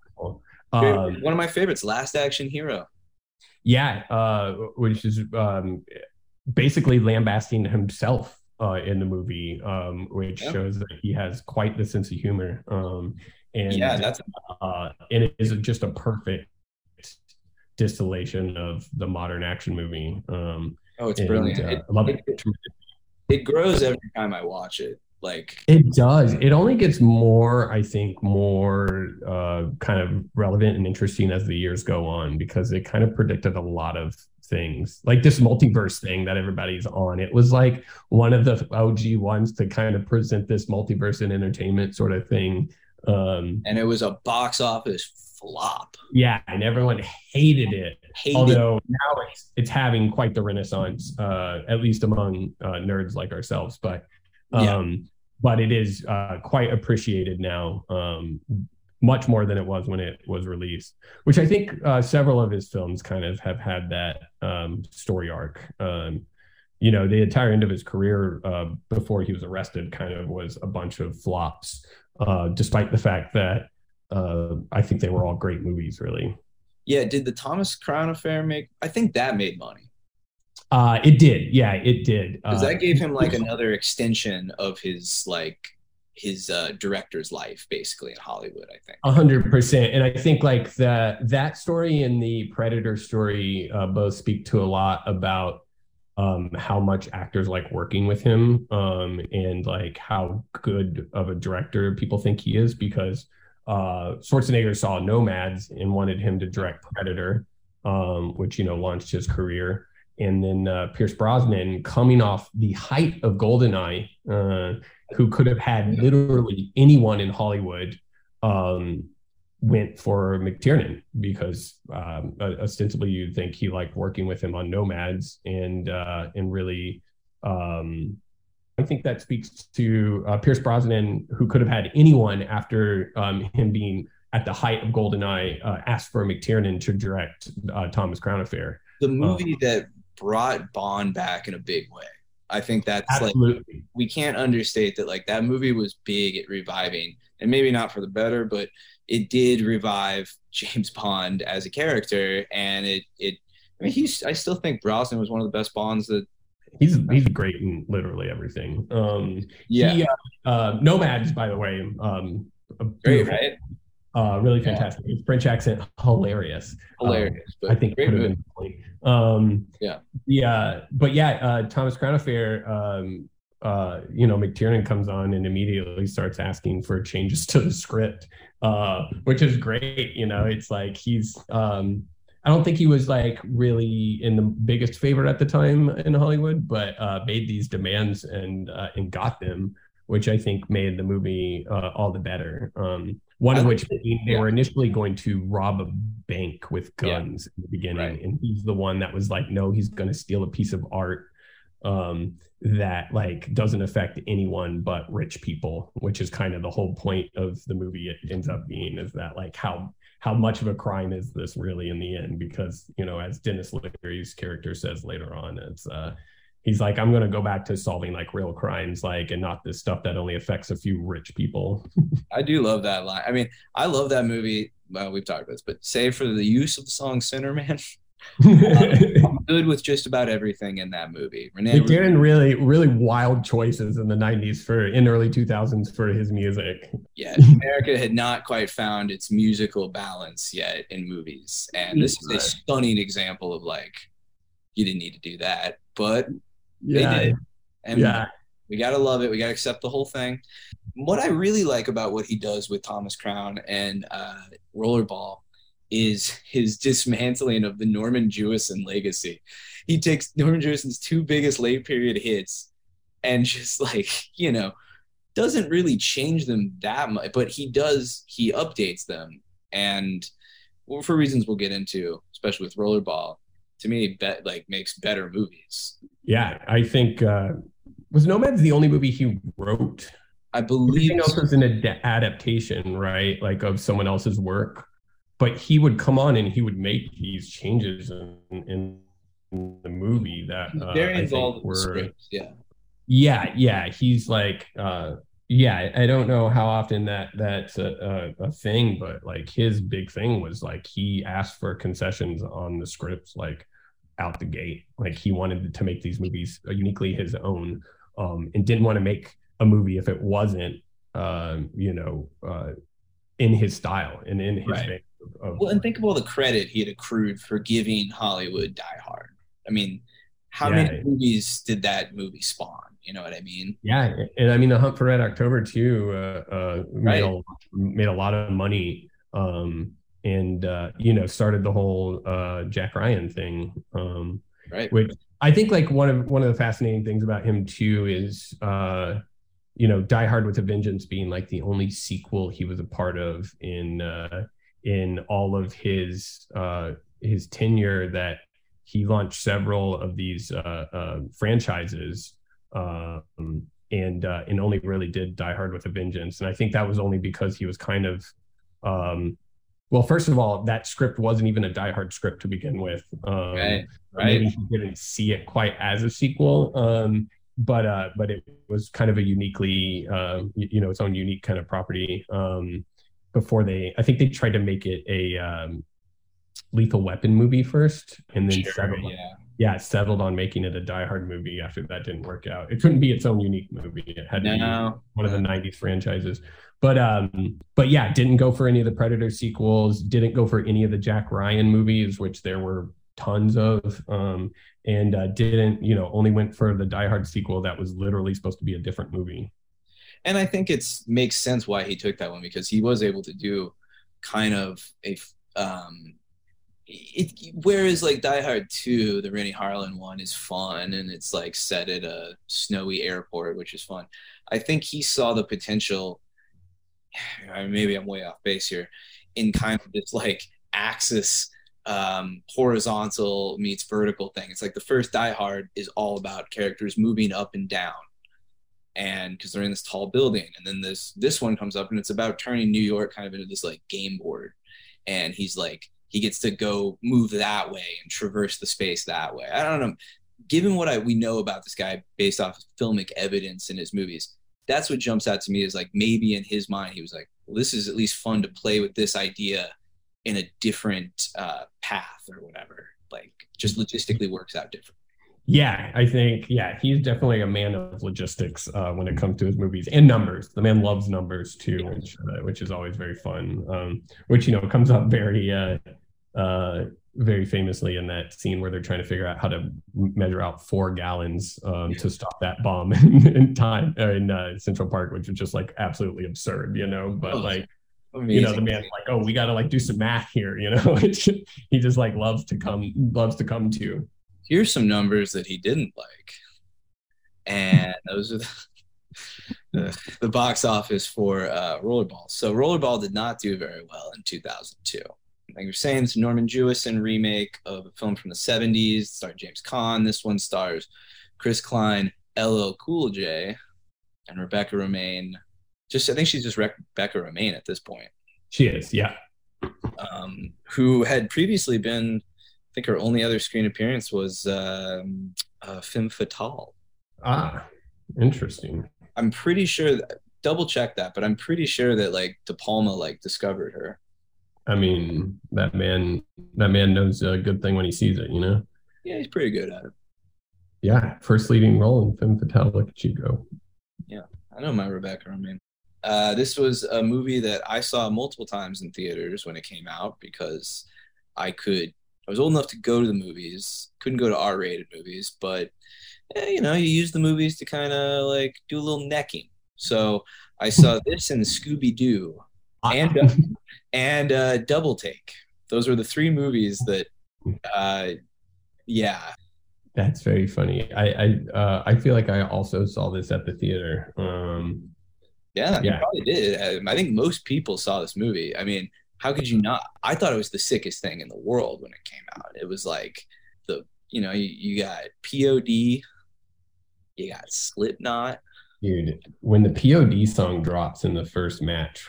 Um, One of my favorites, Last Action Hero. Yeah, uh, which is um, basically lambasting himself uh, in the movie, um, which yeah. shows that he has quite the sense of humor. Um, and yeah, that's uh, and it is just a perfect distillation of the modern action movie. Um, oh, it's and, brilliant! Uh, it, I love it. it. It grows every time I watch it like it does. It only gets more i think more uh, kind of relevant and interesting as the years go on because it kind of predicted a lot of things. Like this multiverse thing that everybody's on. It was like one of the og ones to kind of present this multiverse and entertainment sort of thing. Um and it was a box office flop. Yeah and everyone hated it. Hated although it. now it's it's having quite the renaissance uh at least among uh, nerds like ourselves but yeah. Um, but it is uh, quite appreciated now, um, much more than it was when it was released. Which I think uh, several of his films kind of have had that um, story arc. Um, you know, the entire end of his career uh, before he was arrested kind of was a bunch of flops, uh, despite the fact that uh, I think they were all great movies, really. Yeah, did the Thomas Crown Affair make? I think that made money. Uh, it did. Yeah, it did. Because uh, that gave him like another extension of his like his uh, director's life, basically in Hollywood. I think. A hundred percent, and I think like that that story and the Predator story uh, both speak to a lot about um, how much actors like working with him um, and like how good of a director people think he is because uh, Schwarzenegger saw Nomads and wanted him to direct Predator, um, which you know launched his career and then uh, Pierce Brosnan coming off the height of Goldeneye, uh, who could have had literally anyone in Hollywood, um, went for McTiernan because um, ostensibly you'd think he liked working with him on Nomads and uh, and really um, I think that speaks to uh, Pierce Brosnan, who could have had anyone after um, him being at the height of Goldeneye, uh, asked for McTiernan to direct uh, Thomas Crown Affair. The movie um, that brought Bond back in a big way. I think that's absolutely. like we can't understate that. Like that movie was big at reviving, and maybe not for the better, but it did revive James Bond as a character, and it it. I mean, he's. I still think Brosnan was one of the best Bonds that he's he's great in literally everything. Um, yeah. He, uh, uh, Nomads, by the way, um, great, right? Uh, really fantastic. Yeah. French accent, hilarious. Hilarious. Um, I think have been. Um, yeah. Yeah. But yeah, uh, Thomas Crown Affair, um, uh, you know, McTiernan comes on and immediately starts asking for changes to the script, uh, which is great. You know, it's like he's, um, I don't think he was like really in the biggest favor at the time in Hollywood, but uh, made these demands and uh, and got them, which I think made the movie uh, all the better. Um, one of which they yeah. were initially going to rob a bank with guns yeah. in the beginning, right. and he's the one that was like, no, he's going to steal a piece of art um, that like doesn't affect anyone but rich people, which is kind of the whole point of the movie. It ends up being is that like how how much of a crime is this really in the end? Because you know, as dennis Leary's character says later on, it's uh, he's like, I'm going to go back to solving like real crimes, like, and not this stuff that only affects a few rich people. I do love that line. I mean, I love that movie. Well, we've talked about this, but save for the use of the song "Sinner Man." I'm good with just about everything in that movie. Rene McTiernan really, really wild choices in the '90s for in early 2000s for his music. Yeah, America had not quite found its musical balance yet in movies, and this is a stunning example of like you didn't need to do that, but yeah. they did, and yeah. we gotta love it. We gotta accept the whole thing. What I really like about what he does with Thomas Crown and uh, Rollerball is his dismantling of the Norman Jewison legacy. He takes Norman Jewison's two biggest late period hits and just like, you know, doesn't really change them that much, but he does, he updates them. And for reasons we'll get into, especially with Rollerball, to me, bet like makes better movies. Yeah, I think uh was Nomads the only movie he wrote? I believe everything else was an ad- adaptation, right? Like of someone else's work but he would come on and he would make these changes in, in the movie that uh, very involved were, scripts, yeah yeah yeah he's like uh yeah i don't know how often that that's a, a, a, thing but like his big thing was like he asked for concessions on the scripts like out the gate like he wanted to make these movies uniquely his own um and didn't want to make a movie if it wasn't uh, you know uh in his style and in his right. Of, well, and think of all the credit he had accrued for giving Hollywood Die Hard. I mean, how yeah. many movies did that movie spawn? You know what I mean? Yeah, and I mean, The Hunt for Red October too uh, uh, made right. a, made a lot of money, um, and uh, you know, started the whole uh, Jack Ryan thing. Um, right. Which I think, like one of one of the fascinating things about him too is uh, you know, Die Hard with a Vengeance being like the only sequel he was a part of in uh, in all of his uh, his tenure that he launched several of these uh, uh, franchises um, and uh, and only really did Die Hard with a Vengeance. And I think that was only because he was kind of um, well, first of all, that script wasn't even a Die Hard script to begin with. Um, right, right. Maybe he didn't see it quite as a sequel. Um, but uh, but it was kind of a uniquely uh, you, you know its own unique kind of property. Um, before they I think they tried to make it a um, lethal weapon movie first and then sure, settled yeah. yeah settled on making it a die hard movie after that didn't work out it couldn't be its own unique movie it had to no. be one of the 90s franchises but um but yeah didn't go for any of the predator sequels didn't go for any of the jack ryan movies which there were tons of um and uh, didn't you know only went for the die hard sequel that was literally supposed to be a different movie and I think it's makes sense why he took that one because he was able to do kind of a um it, whereas like Die Hard 2, the Renny Harlin one is fun and it's like set at a snowy airport, which is fun. I think he saw the potential. Maybe I'm way off base here, in kind of this like axis um, horizontal meets vertical thing. It's like the first Die Hard is all about characters moving up and down and because they're in this tall building. And then this this one comes up and it's about turning new york kind of into this like game board. And he's like he gets to go move that way and traverse the space that way. I don't know. Given what I, we know about this guy based off of filmic evidence in his movies that's what jumps out to me is like maybe in his mind he was like well this is at least fun to play with this idea in a different uh, path or whatever like just logistically works out different yeah, I think yeah, he's definitely a man of logistics uh, when it comes to his movies and numbers. The man loves numbers too, which uh, which is always very fun. Um, which you know comes up very uh, very famously in that scene where they're trying to figure out how to measure out four gallons um, to stop that bomb in, in time uh, in uh, Central Park, which is just like absolutely absurd, you know. But oh, like. Amazing. You know, the man's like, oh, we got to like do some math here. You know, he just like loves to come, loves to come to here's some numbers that he didn't like. And those are the, the, the box office for uh, Rollerball. So Rollerball did not do very well in 2002. Like you're saying, it's a Norman Jewison remake of a film from the 70s. Starred James Caan. This one stars Chris Klein, LL Cool J, and Rebecca Romijn. Just I think she's just Rebecca Romijn at this point. She is, yeah. Um, who had previously been I think her only other screen appearance was um, uh, Femme Fatale. Ah, interesting. I'm pretty sure that, double check that, but I'm pretty sure that like De Palma like discovered her. I mean, that man, that man knows a good thing when he sees it, you know. Yeah, he's pretty good at it. Yeah, first leading role in Femme Fatale. Look at you go. Yeah, I know my Rebecca. I mean, uh, this was a movie that I saw multiple times in theaters when it came out because I could I was old enough to go to the movies. Couldn't go to R-rated movies, but eh, you know, you use the movies to kind of like do a little necking. So I saw this and Scooby Doo. And uh, and uh, Double Take. Those were the three movies that, uh, yeah. That's very funny. I I uh, I feel like I also saw this at the theater. Um, yeah, yeah, probably did. I think most people saw this movie. I mean, how could you not? I thought it was the sickest thing in the world when it came out. It was like the, you know, you, you got POD, you got Slipknot. Dude, when the POD song drops in the first match,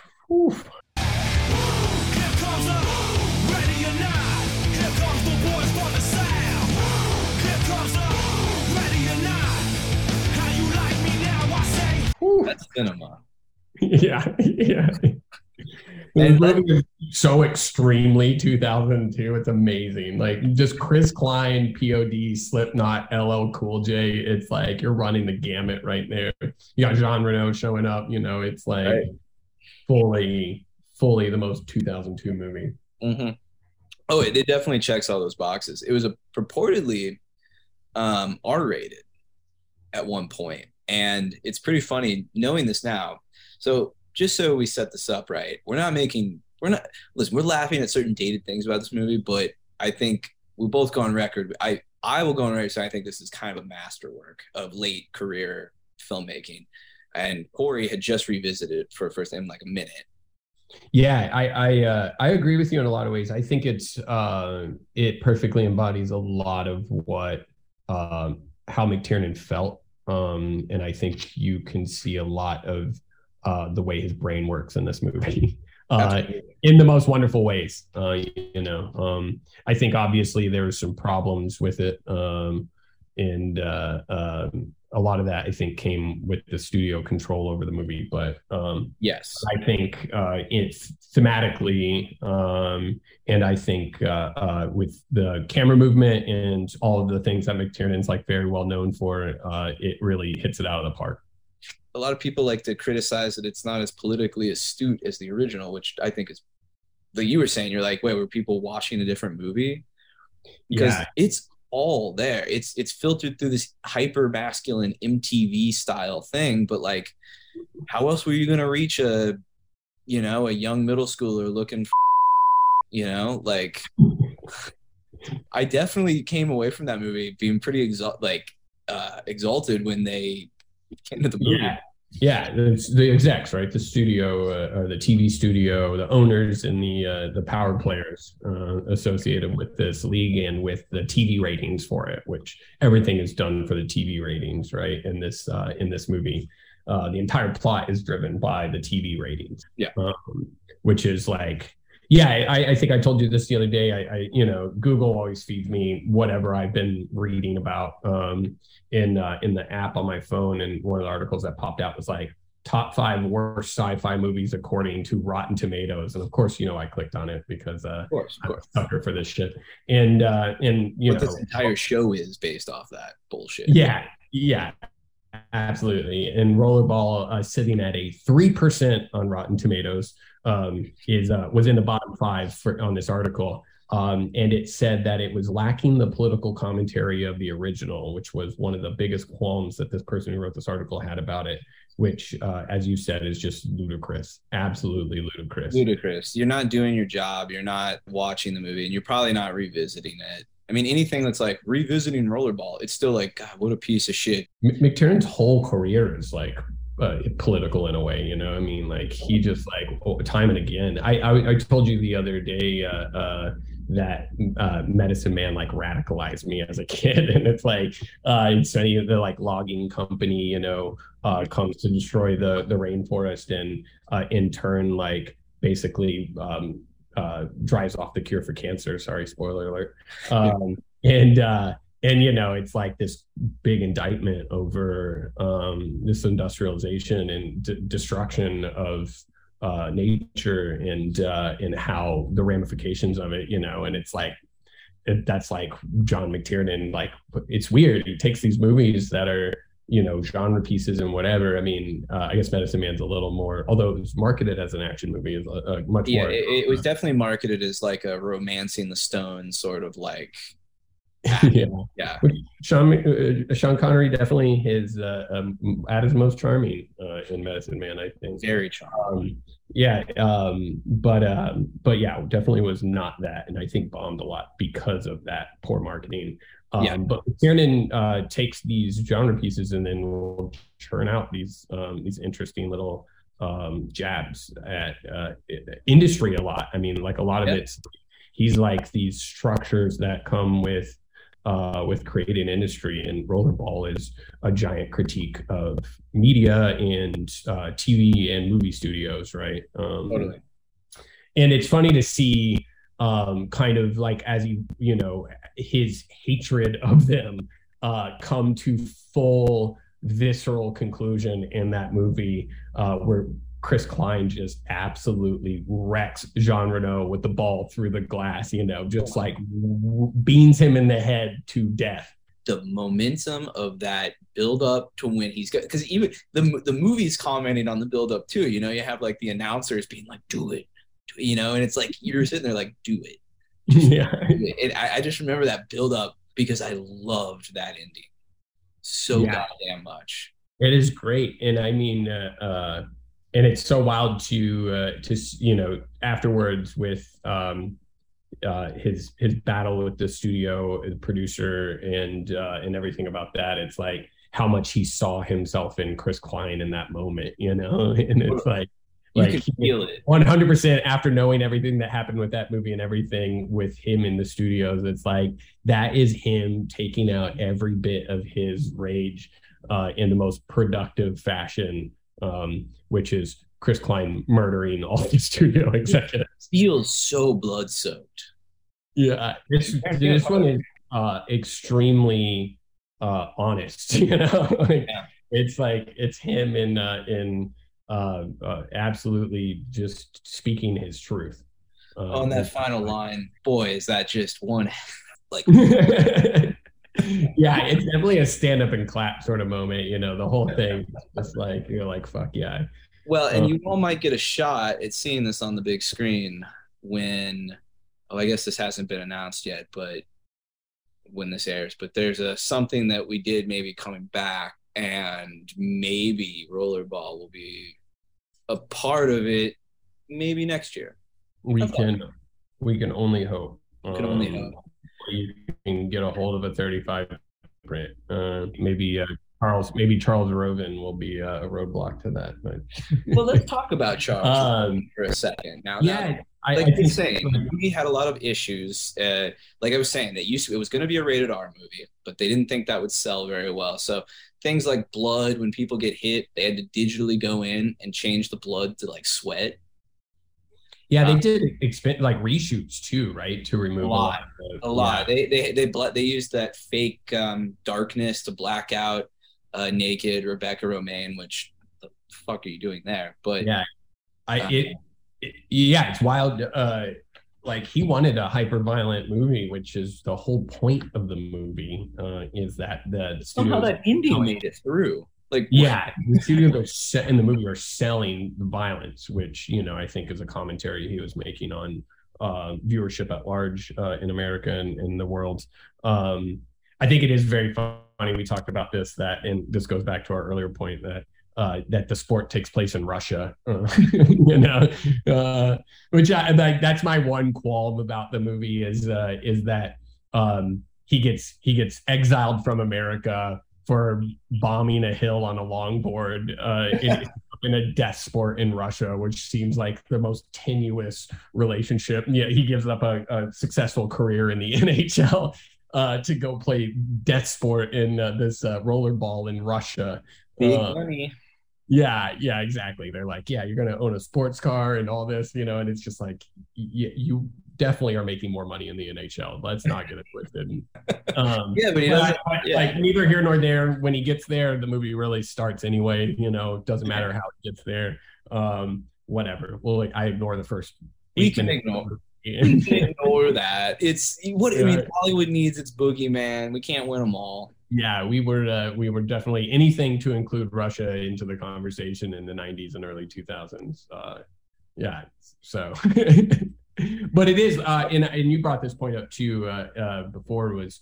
whew. That's cinema. yeah, yeah. And movie is so extremely 2002. It's amazing. Like just Chris Klein, POD, Slipknot, LL Cool J. It's like you're running the gamut right there. You got Jean Reno showing up. You know, it's like right. Fully, fully the most 2002 movie. Mm-hmm. Oh, it, it definitely checks all those boxes. It was a purportedly um, R-rated at one point, and it's pretty funny knowing this now. So just so we set this up right, we're not making we're not listen, we're laughing at certain dated things about this movie, but I think we both go on record. I I will go on record saying I think this is kind of a masterwork of late career filmmaking. And Corey had just revisited for first time like a minute. Yeah, I I uh, I agree with you in a lot of ways. I think it's uh, it perfectly embodies a lot of what uh, how McTiernan felt, um, and I think you can see a lot of uh, the way his brain works in this movie. Uh, in the most wonderful ways, uh, you know. Um, I think obviously there were some problems with it, um, and uh, um, a lot of that I think came with the studio control over the movie. But um, yes, I think uh, it's thematically, um, and I think uh, uh, with the camera movement and all of the things that McTiernan's like very well known for, uh, it really hits it out of the park a lot of people like to criticize that it's not as politically astute as the original, which I think is like you were saying. You're like, wait, were people watching a different movie? Because yeah. it's all there. It's it's filtered through this hyper masculine MTV style thing. But like, how else were you gonna reach a, you know, a young middle schooler looking, for, you know, like. I definitely came away from that movie being pretty exalt like uh, exalted when they came to the movie. Yeah. Yeah, the, the execs, right? The studio uh, or the TV studio, the owners and the uh, the power players uh, associated with this league and with the TV ratings for it, which everything is done for the TV ratings, right? In this uh, in this movie, uh, the entire plot is driven by the TV ratings. Yeah. Um, which is like, yeah, I, I, think I told you this the other day. I, I, you know, Google always feeds me whatever I've been reading about um, in uh, in the app on my phone, and one of the articles that popped out was like top five worst sci-fi movies according to Rotten Tomatoes, and of course, you know, I clicked on it because uh, of course, of course. I'm a sucker for this shit, and uh, and you what know, this entire show is based off that bullshit. Yeah, yeah, absolutely. And Rollerball uh, sitting at a three percent on Rotten Tomatoes um, is uh, was in the bottom five for on this article. Um, and it said that it was lacking the political commentary of the original, which was one of the biggest qualms that this person who wrote this article had about it which, uh, as you said, is just ludicrous, absolutely ludicrous. Ludicrous. You're not doing your job. You're not watching the movie, and you're probably not revisiting it. I mean, anything that's like revisiting Rollerball, it's still like, God, what a piece of shit. McTiernan's whole career is like uh, political in a way, you know. I mean, like he just like time and again. I, I, I told you the other day. Uh, uh, that uh, medicine man like radicalized me as a kid and it's like uh it's any the like logging company you know uh comes to destroy the the rainforest and uh in turn like basically um uh drives off the cure for cancer sorry spoiler alert um and uh and you know it's like this big indictment over um this industrialization and d- destruction of uh, nature and uh, and how the ramifications of it, you know, and it's like it, that's like John McTiernan. Like it's weird. He takes these movies that are you know genre pieces and whatever. I mean, uh, I guess Medicine Man's a little more, although it was marketed as an action movie, is a, much yeah, more. It, it was definitely marketed as like a romancing the stone sort of like yeah, yeah. Sean uh, Sean Connery definitely is uh, um, at his most charming uh, in Medicine Man. I think very charming. Um, yeah, um, but um, but yeah, definitely was not that, and I think bombed a lot because of that poor marketing. Um, yeah. But Tiernan uh, takes these genre pieces and then will churn out these um, these interesting little um, jabs at uh, industry a lot. I mean, like a lot of it's he's like these structures that come with uh, with creating industry, and Rollerball is a giant critique of media and uh, TV and movie studios, right? Um, totally. And it's funny to see, um, kind of like as you you know, his hatred of them uh, come to full visceral conclusion in that movie, uh, where Chris Klein just absolutely wrecks Jean Reno with the ball through the glass, you know, just like beans him in the head to death. The momentum of that build up to when he's got, because even the the movie's commenting on the build up too. You know, you have like the announcers being like, "Do do it you know, and it's like you're sitting there like, "Do it." yeah, and I, I, just remember that build up because I loved that ending so yeah. goddamn much. It is great, and I mean, uh, uh and it's so wild to uh, to you know afterwards with um, uh, his his battle with the studio the producer and uh, and everything about that. It's like how much he saw himself in Chris Klein in that moment, you know, and it's like. You like, can feel it. 100% after knowing everything that happened with that movie and everything with him in the studios. It's like that is him taking out every bit of his rage uh, in the most productive fashion um, which is Chris Klein murdering all the studio executives. It feels so blood soaked. Yeah, this, this one is uh, extremely uh, honest. You know, like, yeah. it's like it's him in uh, in uh, uh, absolutely just speaking his truth. Um, On that final line, boy, is that just one like yeah, it's definitely a stand up and clap sort of moment. You know, the whole thing just like you're like, fuck yeah. Well, and um, you all might get a shot at seeing this on the big screen when oh, I guess this hasn't been announced yet, but when this airs. But there's a something that we did maybe coming back, and maybe rollerball will be a part of it maybe next year. We can we can only hope. We can um, only hope you can get a hold of a 35 print. Uh, maybe uh, Charles, maybe Charles Roven will be uh, a roadblock to that. But well, let's talk about Charles um, for a second. Now, yeah, now, I, like I was saying, the movie had a lot of issues. Uh, like I was saying, that used to, it was going to be a rated R movie. But they didn't think that would sell very well. So things like blood, when people get hit, they had to digitally go in and change the blood to like sweat. Yeah, they did expend like reshoots too, right? To remove a lot, a lot. A lot. Yeah. They they they blood they used that fake um, darkness to black out uh, naked Rebecca Romijn, which the fuck are you doing there? But yeah, I um, it, it, yeah, it's wild. Uh, like he wanted a hyper violent movie, which is the whole point of the movie. Uh, is that the, somehow that indie made it through. Like yeah, the studios in the movie are selling the violence, which you know I think is a commentary he was making on uh, viewership at large uh, in America and in the world. Um, I think it is very funny. We talked about this that, and this goes back to our earlier point that uh, that the sport takes place in Russia, uh, you know, uh, which I like. That's my one qualm about the movie is uh, is that um, he gets he gets exiled from America for bombing a hill on a longboard uh, in, in, a death sport in Russia, which seems like the most tenuous relationship. Yeah, he gives up a, a successful career in the NHL uh, to go play death sport in uh, this uh, rollerball in Russia. Big money. Yeah, yeah, exactly. They're like, yeah, you're gonna own a sports car and all this, you know, and it's just like, y- you definitely are making more money in the NHL. Let's not get it twisted. Um, yeah, but he doesn't. yeah. Like neither here nor there. When he gets there, the movie really starts anyway. You know, doesn't matter how it gets there. Um, whatever. Well, like I ignore the first. We can ignore. we can ignore that. It's what I mean. Hollywood needs its boogeyman. We can't win them all. Yeah, we were uh, we were definitely anything to include Russia into the conversation in the '90s and early 2000s. Uh, yeah, so. but it is, uh, and and you brought this point up too uh, uh, before was,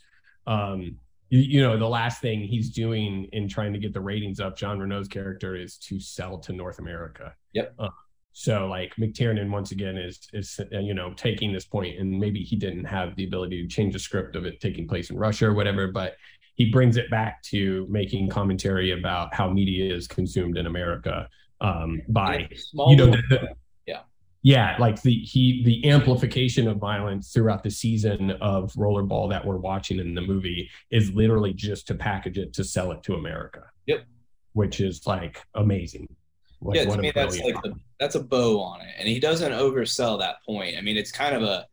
um, you, you, know, the last thing he's doing in trying to get the ratings up, Jean Reno's character is to sell to North America. Yep. Uh, so like McTiernan once again is is you know taking this point, and maybe he didn't have the ability to change the script of it taking place in Russia or whatever, but he brings it back to making commentary about how media is consumed in America um, by you know the, the, yeah yeah like the he the amplification of violence throughout the season of rollerball that we're watching in the movie is literally just to package it to sell it to America. Yep, which is like amazing. Like, yeah, to me that's like the, that's a bow on it, and he doesn't oversell that point. I mean, it's kind of a,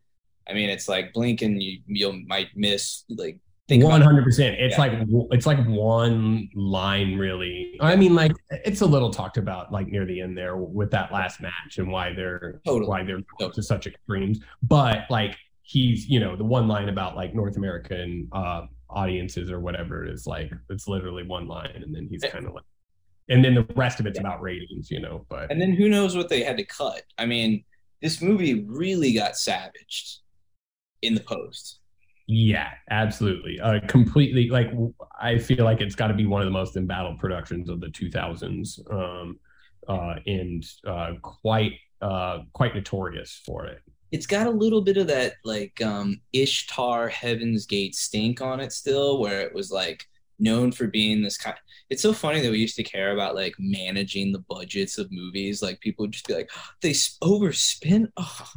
I mean, it's like blink and you you might miss like one hundred percent. It's yeah. like it's like one line, really. I mean, like it's a little talked about, like near the end there with that last match and why they're totally. why they're totally. to such extremes. But like he's, you know, the one line about like North American uh, audiences or whatever is like it's literally one line, and then he's kind of like and then the rest of it's yeah. about ratings, you know. But and then who knows what they had to cut? I mean, this movie really got savaged in the post. Yeah, absolutely. Uh, completely. Like I feel like it's got to be one of the most embattled productions of the 2000s, um, uh, and uh, quite uh, quite notorious for it. It's got a little bit of that like um, Ishtar Heaven's Gate stink on it still, where it was like known for being this kind it's so funny that we used to care about like managing the budgets of movies like people would just be like oh, they overspend oh,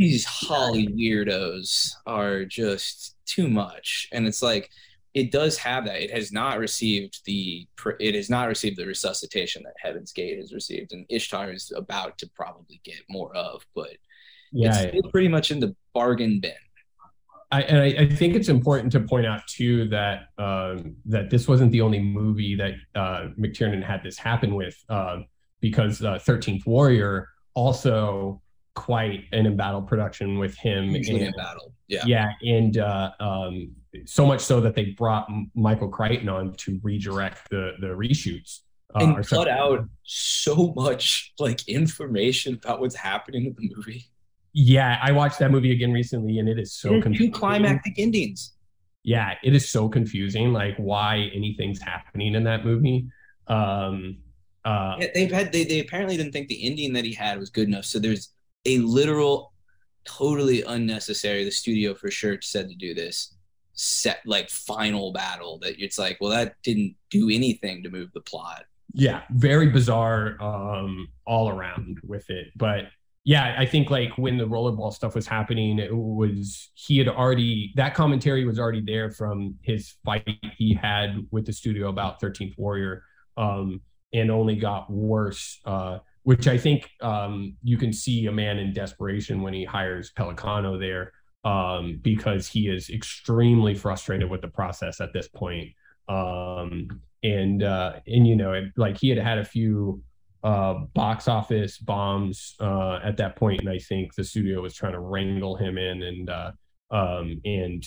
these holly weirdos are just too much. And it's like it does have that. It has not received the it has not received the resuscitation that heaven's gate has received and ishtar is about to probably get more of but yeah, it's pretty much in the bargain bin. I, and I, I, think it's important to point out too that um, that this wasn't the only movie that uh, McTiernan had this happen with, uh, because uh, Thirteenth Warrior also quite an embattled production with him. Usually in battle, yeah, yeah, and uh, um, so much so that they brought Michael Crichton on to redirect the the reshoots. Uh, and cut out so much like information about what's happening in the movie. Yeah, I watched that movie again recently, and it is so confusing. Two climactic endings. Yeah, it is so confusing, like why anything's happening in that movie. Um, uh, yeah, they've had they, they apparently didn't think the ending that he had was good enough. So there's a literal, totally unnecessary. The studio for sure said to do this set like final battle that it's like, well, that didn't do anything to move the plot. Yeah, very bizarre um, all around with it, but yeah, I think like when the rollerball stuff was happening, it was he had already that commentary was already there from his fight he had with the studio about 13th Warrior, um, and only got worse. Uh, which I think um, you can see a man in desperation when he hires Pellicano there, um, because he is extremely frustrated with the process at this point. Um, and uh, and you know, it, like he had had a few uh, box office bombs uh, at that point, and I think the studio was trying to wrangle him in, and uh, um, and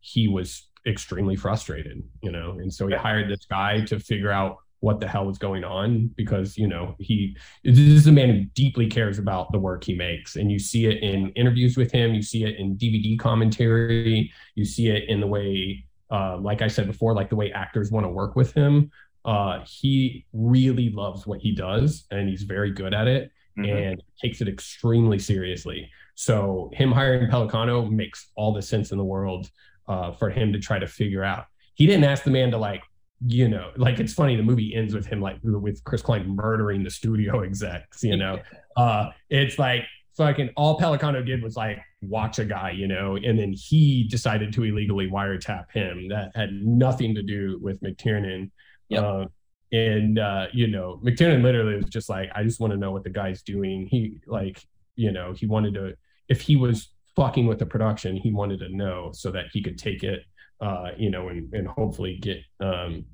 he was extremely frustrated, you know, and so he hired this guy to figure out what the hell was going on because you know he this is a man who deeply cares about the work he makes and you see it in interviews with him you see it in dvd commentary you see it in the way uh, like i said before like the way actors want to work with him uh, he really loves what he does and he's very good at it mm-hmm. and takes it extremely seriously. So him hiring Pellicano makes all the sense in the world uh, for him to try to figure out. He didn't ask the man to like, you know, like it's funny. The movie ends with him like with Chris Klein murdering the studio execs. You know, uh, it's like fucking all Pellicano did was like watch a guy, you know, and then he decided to illegally wiretap him. That had nothing to do with McTiernan. Yep. Uh, and uh, you know, McTiernan literally was just like, I just want to know what the guy's doing. He like, you know, he wanted to if he was fucking with the production, he wanted to know so that he could take it, uh, you know, and and hopefully get um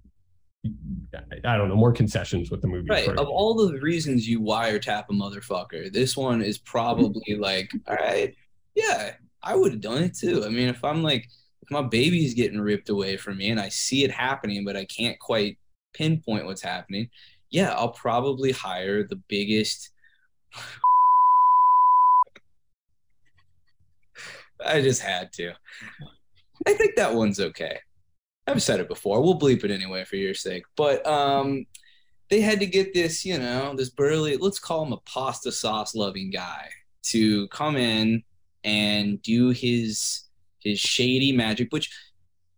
I don't know, more concessions with the movie. Right. Of all the reasons you wiretap a motherfucker, this one is probably mm-hmm. like, all right, yeah, I would have done it too. I mean, if I'm like, if my baby's getting ripped away from me and I see it happening, but I can't quite pinpoint what's happening, yeah, I'll probably hire the biggest. I just had to. I think that one's okay. I've said it before. We'll bleep it anyway for your sake. But um, they had to get this, you know, this burly, let's call him a pasta sauce loving guy to come in and do his his shady magic, which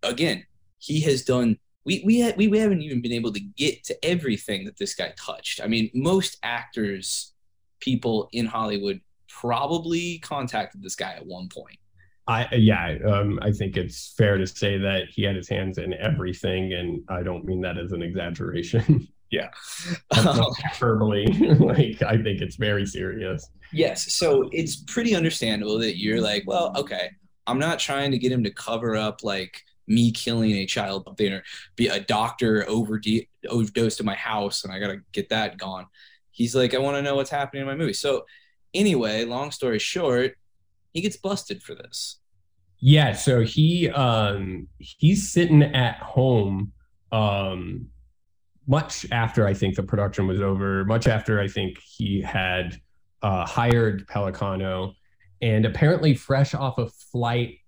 again, he has done we we had, we, we haven't even been able to get to everything that this guy touched. I mean, most actors, people in Hollywood, probably contacted this guy at one point. I yeah, um, I think it's fair to say that he had his hands in everything, and I don't mean that as an exaggeration. yeah, hyperbole. like I think it's very serious. Yes, so it's pretty understandable that you're like, well, okay, I'm not trying to get him to cover up like me killing a child there be a doctor overde- overdosed in my house and I gotta get that gone. He's like, I want to know what's happening in my movie. So anyway, long story short, he gets busted for this. Yeah, so he um he's sitting at home um much after I think the production was over, much after I think he had uh, hired Pellicano, and apparently fresh off a flight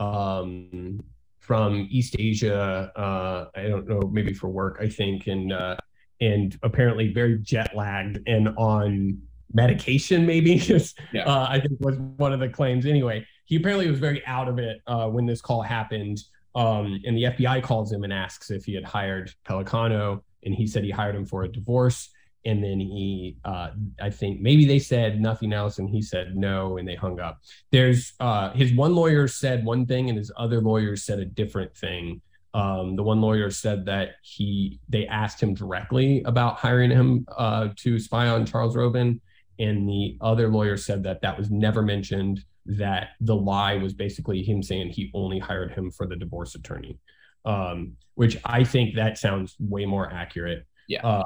um, from East Asia. Uh, I don't know, maybe for work, I think, and uh, and apparently very jet lagged and on medication, maybe. yeah. uh, I think was one of the claims. Anyway, he apparently was very out of it uh, when this call happened. Um, and the FBI calls him and asks if he had hired Pellicano, and he said he hired him for a divorce and then he uh, i think maybe they said nothing else and he said no and they hung up there's uh, his one lawyer said one thing and his other lawyer said a different thing um, the one lawyer said that he they asked him directly about hiring him uh, to spy on charles roven and the other lawyer said that that was never mentioned that the lie was basically him saying he only hired him for the divorce attorney um, which i think that sounds way more accurate. Yeah. Uh,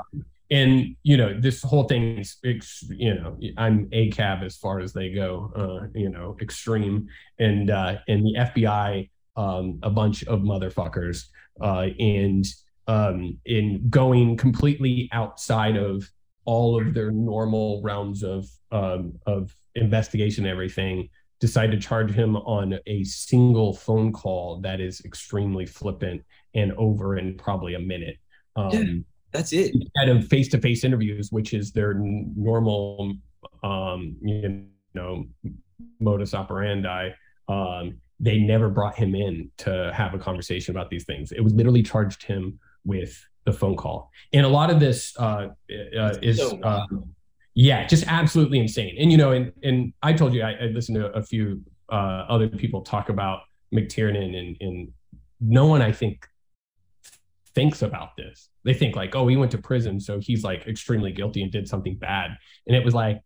and you know this whole thing is you know i'm a cab as far as they go uh you know extreme. And uh and the fbi um a bunch of motherfuckers uh and um in going completely outside of all of their normal rounds of um of investigation and everything decide to charge him on a single phone call that is extremely flippant and over in probably a minute um that's it. Instead of face to face interviews, which is their normal, um, you know, modus operandi, um, they never brought him in to have a conversation about these things. It was literally charged him with the phone call. And a lot of this uh, uh, is, so, uh, yeah, just absolutely insane. And you know, and and I told you I, I listened to a few uh, other people talk about McTiernan, and and no one I think thinks about this. They think like, oh, he went to prison, so he's like extremely guilty and did something bad. And it was like,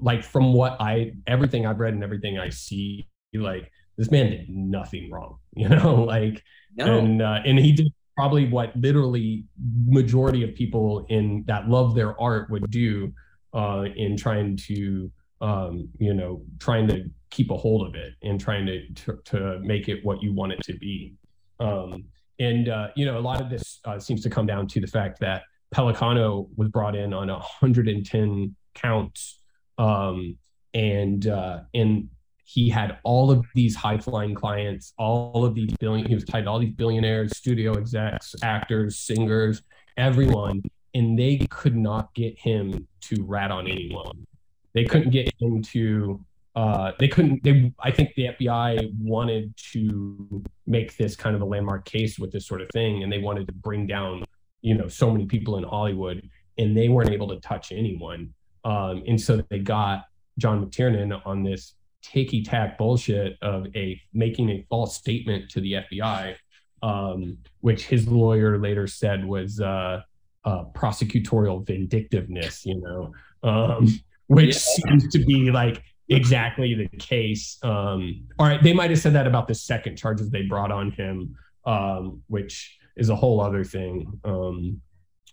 like from what I everything I've read and everything I see, like this man did nothing wrong, you know, like no. and uh, and he did probably what literally majority of people in that love their art would do uh, in trying to um, you know trying to keep a hold of it and trying to to, to make it what you want it to be. Um, and uh, you know a lot of this uh, seems to come down to the fact that Pellicano was brought in on 110 counts um, and uh, and he had all of these high flying clients, all of these billion. He was tied to all these billionaires, studio execs, actors, singers, everyone, and they could not get him to rat on anyone. They couldn't get him to. Uh, they couldn't. They. I think the FBI wanted to make this kind of a landmark case with this sort of thing, and they wanted to bring down, you know, so many people in Hollywood, and they weren't able to touch anyone. Um, and so they got John McTiernan on this ticky tack bullshit of a making a false statement to the FBI, um, which his lawyer later said was uh, uh, prosecutorial vindictiveness. You know, um, which yeah. seems to be like exactly the case. Um, all right, they might have said that about the second charges they brought on him, um, which is a whole other thing. Um,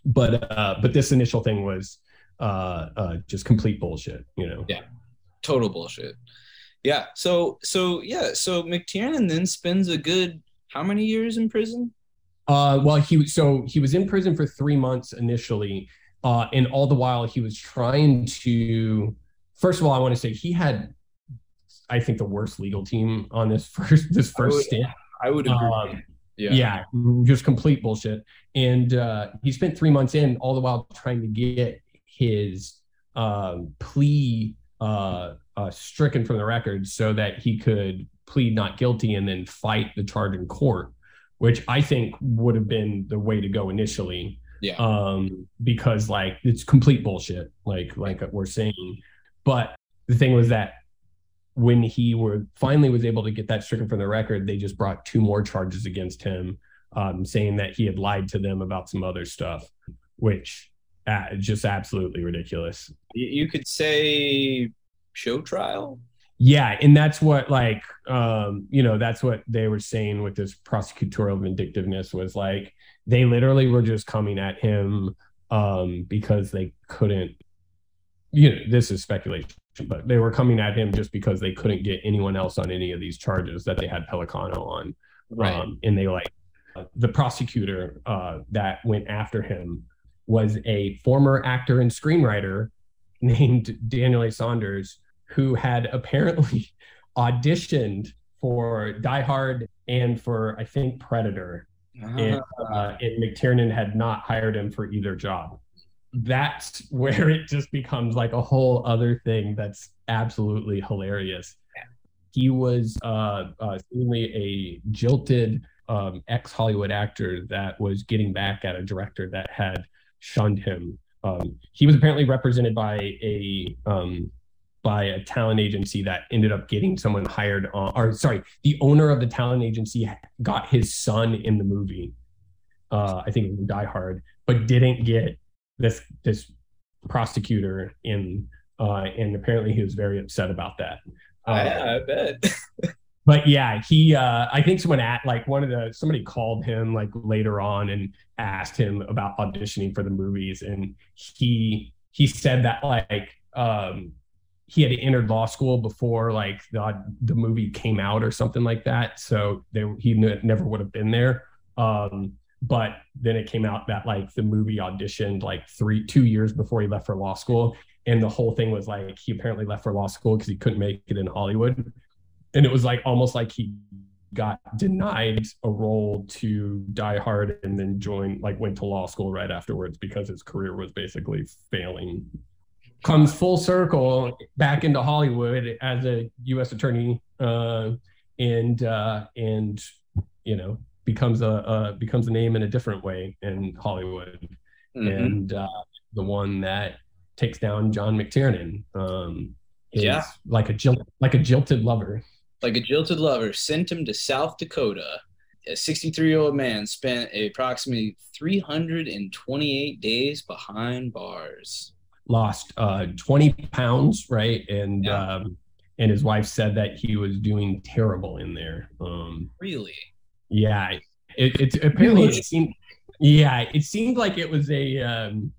but uh, but this initial thing was uh, uh, just complete bullshit. You know. Yeah. Total bullshit. Yeah. So so yeah. So McTiernan then spends a good how many years in prison? Uh, well, he so he was in prison for three months initially, uh, and all the while he was trying to. First of all, I want to say he had, I think, the worst legal team on this first this first I would, stint. I would agree. Um, yeah. yeah, just complete bullshit. And uh, he spent three months in, all the while trying to get his um, plea uh, uh, stricken from the record so that he could plead not guilty and then fight the charge in court, which I think would have been the way to go initially. Yeah. Um, because like it's complete bullshit, like like we're saying. But the thing was that when he were finally was able to get that stricken from the record, they just brought two more charges against him, um, saying that he had lied to them about some other stuff, which uh, just absolutely ridiculous. You could say show trial. Yeah, and that's what like um, you know that's what they were saying with this prosecutorial vindictiveness was like they literally were just coming at him um, because they couldn't. You know, this is speculation, but they were coming at him just because they couldn't get anyone else on any of these charges that they had Pellicano on. Right, um, and they like the prosecutor uh, that went after him was a former actor and screenwriter named Daniel A. Saunders, who had apparently auditioned for Die Hard and for, I think, Predator. Uh-huh. And, uh, and McTiernan had not hired him for either job. That's where it just becomes like a whole other thing that's absolutely hilarious. He was uh, uh, seemingly a jilted um, ex Hollywood actor that was getting back at a director that had shunned him. Um, he was apparently represented by a um, by a talent agency that ended up getting someone hired on, or sorry, the owner of the talent agency got his son in the movie. Uh, I think it was Die Hard, but didn't get this this prosecutor in, uh, and apparently he was very upset about that. Uh, I, I bet. but yeah, he uh I think someone at like one of the somebody called him like later on and asked him about auditioning for the movies and he he said that like um he had entered law school before like the the movie came out or something like that so they, he n- never would have been there. Um but then it came out that like the movie auditioned like three two years before he left for law school and the whole thing was like he apparently left for law school because he couldn't make it in hollywood. And it was like almost like he got denied a role to Die Hard and then joined like went to law school right afterwards because his career was basically failing. Comes full circle back into Hollywood as a U.S. attorney, uh, and uh, and you know becomes a uh, becomes a name in a different way in Hollywood, mm-hmm. and uh, the one that takes down John McTiernan. Um, his- Yeah. like a jilt, like a jilted lover. Like a jilted lover sent him to South Dakota. A 63 year old man spent approximately 328 days behind bars. Lost uh, 20 pounds, right? And Yeah. um, and his wife said that he was doing terrible in there. Um, Really? yeah, it, it's apparently Really? it seemed. Yeah, it seemed like it was a um,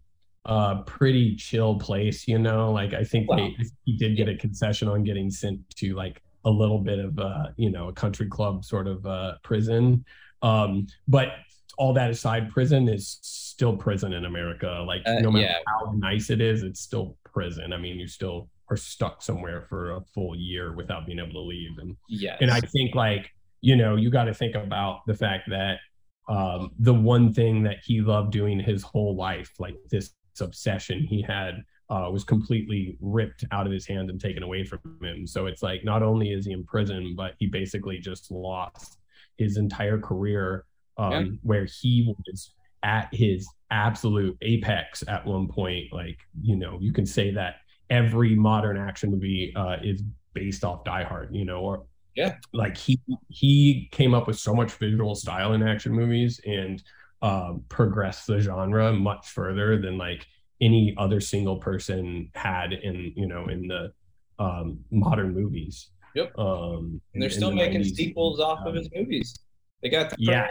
uh, pretty chill place. You know, like I think Wow. they, he did get a concession on getting sent to like a little bit of uh, you know a country club sort of uh, prison. Um, but all that aside, prison is still prison in America. Like Uh, no matter yeah. how nice it is, it's still prison. I mean, you still are stuck somewhere for a full year without being able to leave. And Yes. and I think like you know you got to think about the fact that um, the one thing that he loved doing his whole life, like this obsession he had, uh, was completely ripped out of his hands and taken away from him. So it's like not only is he in prison, but he basically just lost his entire career, um, Yeah. where he was at his absolute apex at one point. Like you know, you can say that every modern action movie uh, is based off Die Hard, you know, or Yeah. like he he came up with so much visual style in action movies and um, progressed the genre much further than like any other single person had in you know in the um, modern movies. Yep. Um, and they're still the making 90s. sequels off of Um, his movies. They got the Yeah.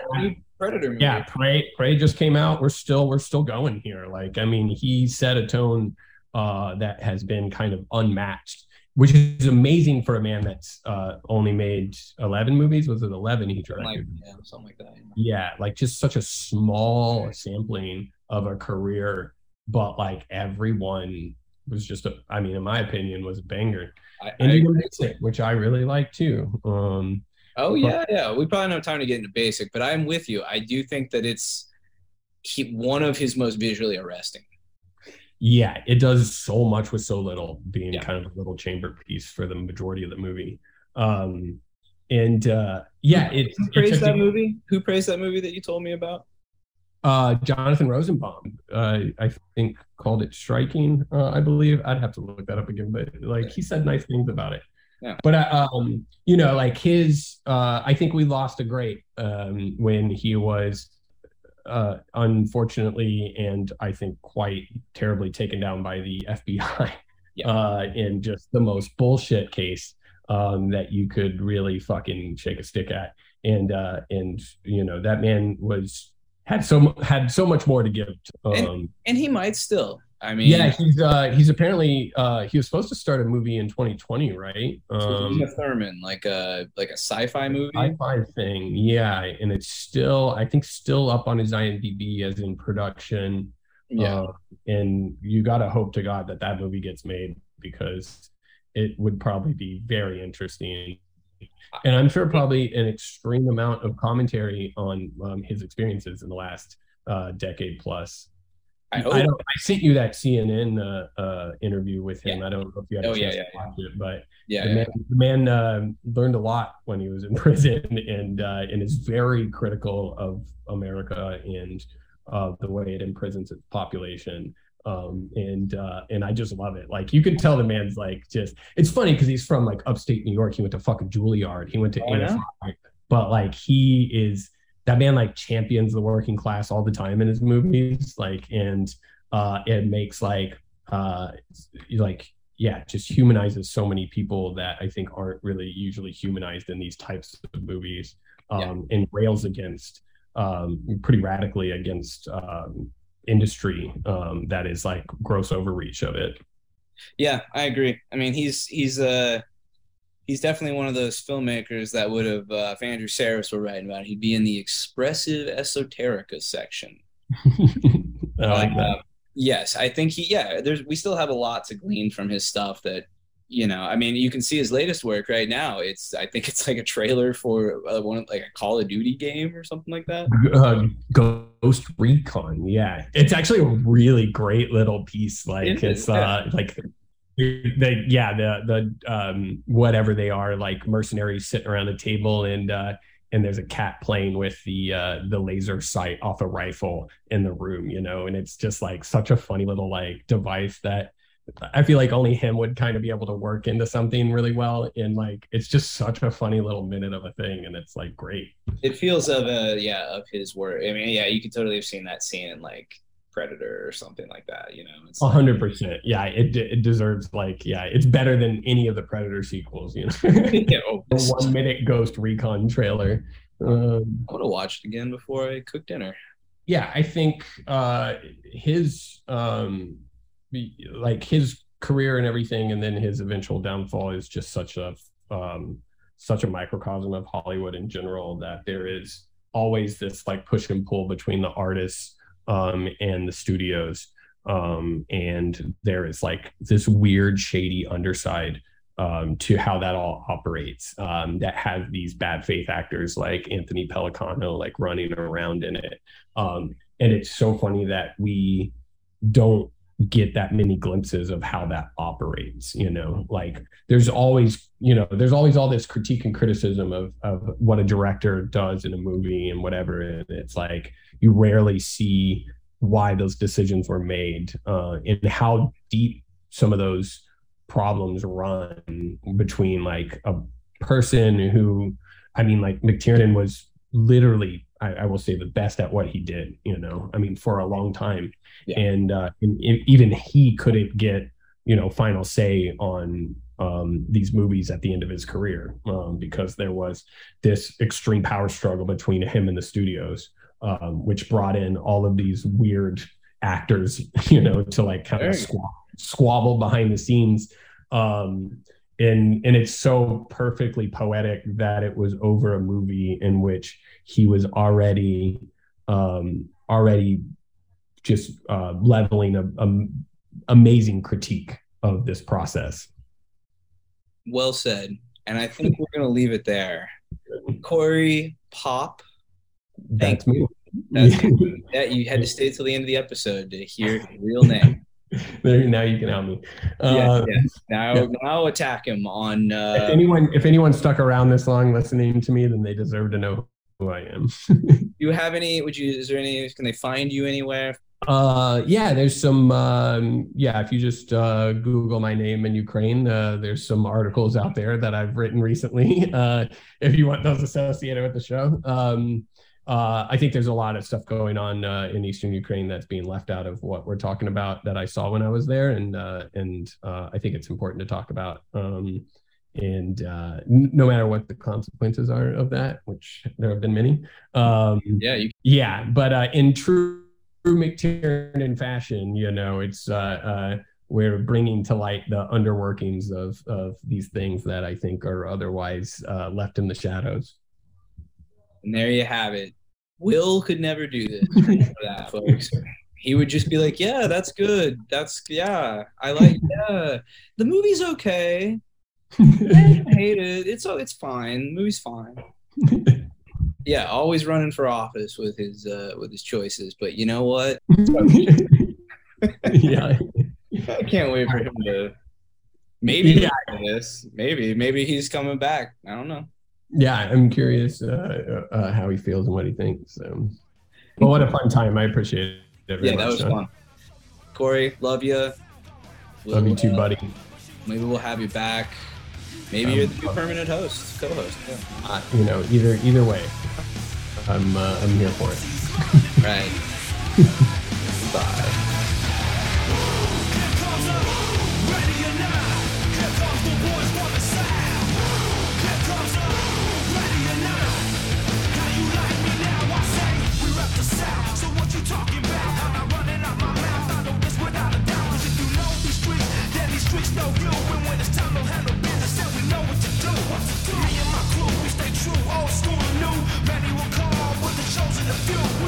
Predator, movie. yeah prey prey just came out we're still we're still going here like i mean he set a tone uh that has been kind of unmatched which is amazing for a man that's uh only made 11 movies was it 11 he Something like, directed yeah, something like that. yeah like just such a small sampling of a career but like everyone was just a i mean in my opinion was a banger I, and I- you mix it which i really like too um oh yeah, yeah. We probably don't have time to get into basic, but I'm with you. I do think that it's he, one of his most visually arresting. yeah, it does so much with so little, being Yeah. kind of a little chamber piece for the majority of the movie. Um, and uh, yeah, it, Who praised that movie? Who praised that movie that you told me about? Uh, Jonathan Rosenbaum, uh, I think called it striking. Uh, I believe I'd have to look that up again, but like he said nice things about it. Yeah. But uh, um, you know, like his, uh, I think we lost a great um, when he was uh, unfortunately and I think quite terribly taken down by the FBI Yeah. uh, in just the most bullshit case um, that you could really fucking shake a stick at. And uh, and you know that man was had so had so much more to give. Um, And he might still. I mean, yeah, he's uh, he's apparently uh, he was supposed to start a movie in 2020, right? um, Um, Thurman, like a like a sci-fi movie. sci-fi thing, yeah, and it's still I think still up on his IMDb as in production. yeah, Uh, and you got to hope to God that that movie gets made because it would probably be very interesting. And I'm sure probably an extreme amount of commentary on um, his experiences in the last uh, decade plus. I I, don't, I sent you that CNN uh, uh, interview with him. I don't know if you had a Oh, chance yeah, to yeah, yeah. watch it, but yeah, the yeah. man, the man uh, learned a lot when he was in prison and uh, and is very critical of America and uh, the way it imprisons its population. Um, and uh, and I just love it. Like you can tell the man's like just. It's funny because he's from like upstate New York. He went to fucking Juilliard. He went to Oh, yeah? But like he is that man like champions the working class all the time in his movies. Like and uh, it makes like uh, like yeah, just humanizes so many people that I think aren't really usually humanized in these types of movies, um, and rails against um, pretty radically against um, industry um, that is like gross overreach of it. Yeah, I agree. I mean, he's he's uh he's definitely one of those filmmakers that would have uh, if Andrew Sarris were writing about it, he'd be in the expressive esoterica section. I like that. Uh, yes, I think he. Yeah, there's we still have a lot to glean from his stuff. That you know, I mean, you can see his latest work right now. It's I think it's like a trailer for uh, one like a Call of Duty game or something like that. Uh, Ghost Recon, yeah, it's actually a really great little piece. Like It it's uh, like the yeah the the um whatever they are like mercenaries sitting around a table and uh and there's a cat playing with the uh the laser sight off a rifle in the room you know and it's just like such a funny little like device that I feel like only him would kind of be able to work into something really well. And like, it's just such a funny little minute of a thing, and it's like great. It feels of a yeah of his work. I mean, yeah, you could totally have seen that scene in like Predator or something like that. You know, a hundred percent. Yeah, it it deserves like yeah, it's better than any of the Predator sequels. You know, oh, one minute Ghost Recon trailer. Um, I want to watch it again before I cook dinner. Yeah, I think uh, his um, like his career and everything, and then his eventual downfall is just such a um, such a microcosm of Hollywood in general that there is always this like push and pull between the artists um, and the studios. Um, and there is like this weird, shady underside um, to how that all operates um, that has these bad faith actors like Anthony Pellicano like running around in it. Um, and it's so funny that we don't get that many glimpses of how that operates you know? Like there's always you know there's always all this critique and criticism of of what a director does in a movie and whatever and it's like you rarely see why those decisions were made uh, and how deep some of those problems run between like a person who i mean like mctiernan was literally I, I, will say the best at what he did you know? I mean for a long time yeah. and, uh, and, even he couldn't get you know final say on um, these movies at the end of his career um, because there was this extreme power struggle between him and the studios um, which brought in all of these weird actors, you know, to like kind of squabble, squabble behind the scenes. Um, and and it's so perfectly poetic that it was over a movie in which he was already um, already just uh, leveling a, a amazing critique of this process. Well said, and I think we're gonna leave it there. Corey Pop. Thank you. That's, that you had to stay till the end of the episode to hear his real name. There, now you can help me. Uh, Now, yeah. now attack him on. Uh, if anyone, if anyone stuck around this long listening to me, then they deserve to know who I am. Do you have any? Would you? Is there any? Can they find you anywhere? Uh, yeah, there's some. Um, yeah, if you just uh, Google my name in Ukraine, uh, there's some articles out there that I've written recently. Uh, if you want those associated with the show. Um, uh, I think there's a lot of stuff going on uh, in eastern Ukraine that's being left out of what we're talking about that I saw when I was there, and uh, and uh, I think it's important to talk about. Um, and uh, n- no matter what the consequences are of that, which there have been many. Um, yeah, you- yeah, but uh, in true McTiernan fashion, you know, it's uh we're bringing to light the underworkings of of these things that I think are otherwise uh, left in the shadows. And there you have it. Will could never do this that, folks. He would just be like, "Yeah, that's good. That's yeah, I like yeah. The movie's okay. I hate it. It's oh, it's fine. The movie's fine." yeah, always running for office with his uh, with his choices. But you know what? yeah, I can't wait for him to maybe yeah. this. Maybe maybe he's coming back. I don't know yeah, I'm curious uh, uh, how he feels and what he thinks. So, but what a fun time! I appreciate it. yeah, much, that was fun. Corey, love you. We'll, love you too, uh, buddy. Maybe we'll have you back. Maybe um, you're the new permanent host, co-host. Yeah. Uh, you know, either either way, I'm uh, I'm here for it. right. Bye. when, when it's time to Many will come with the chosen few.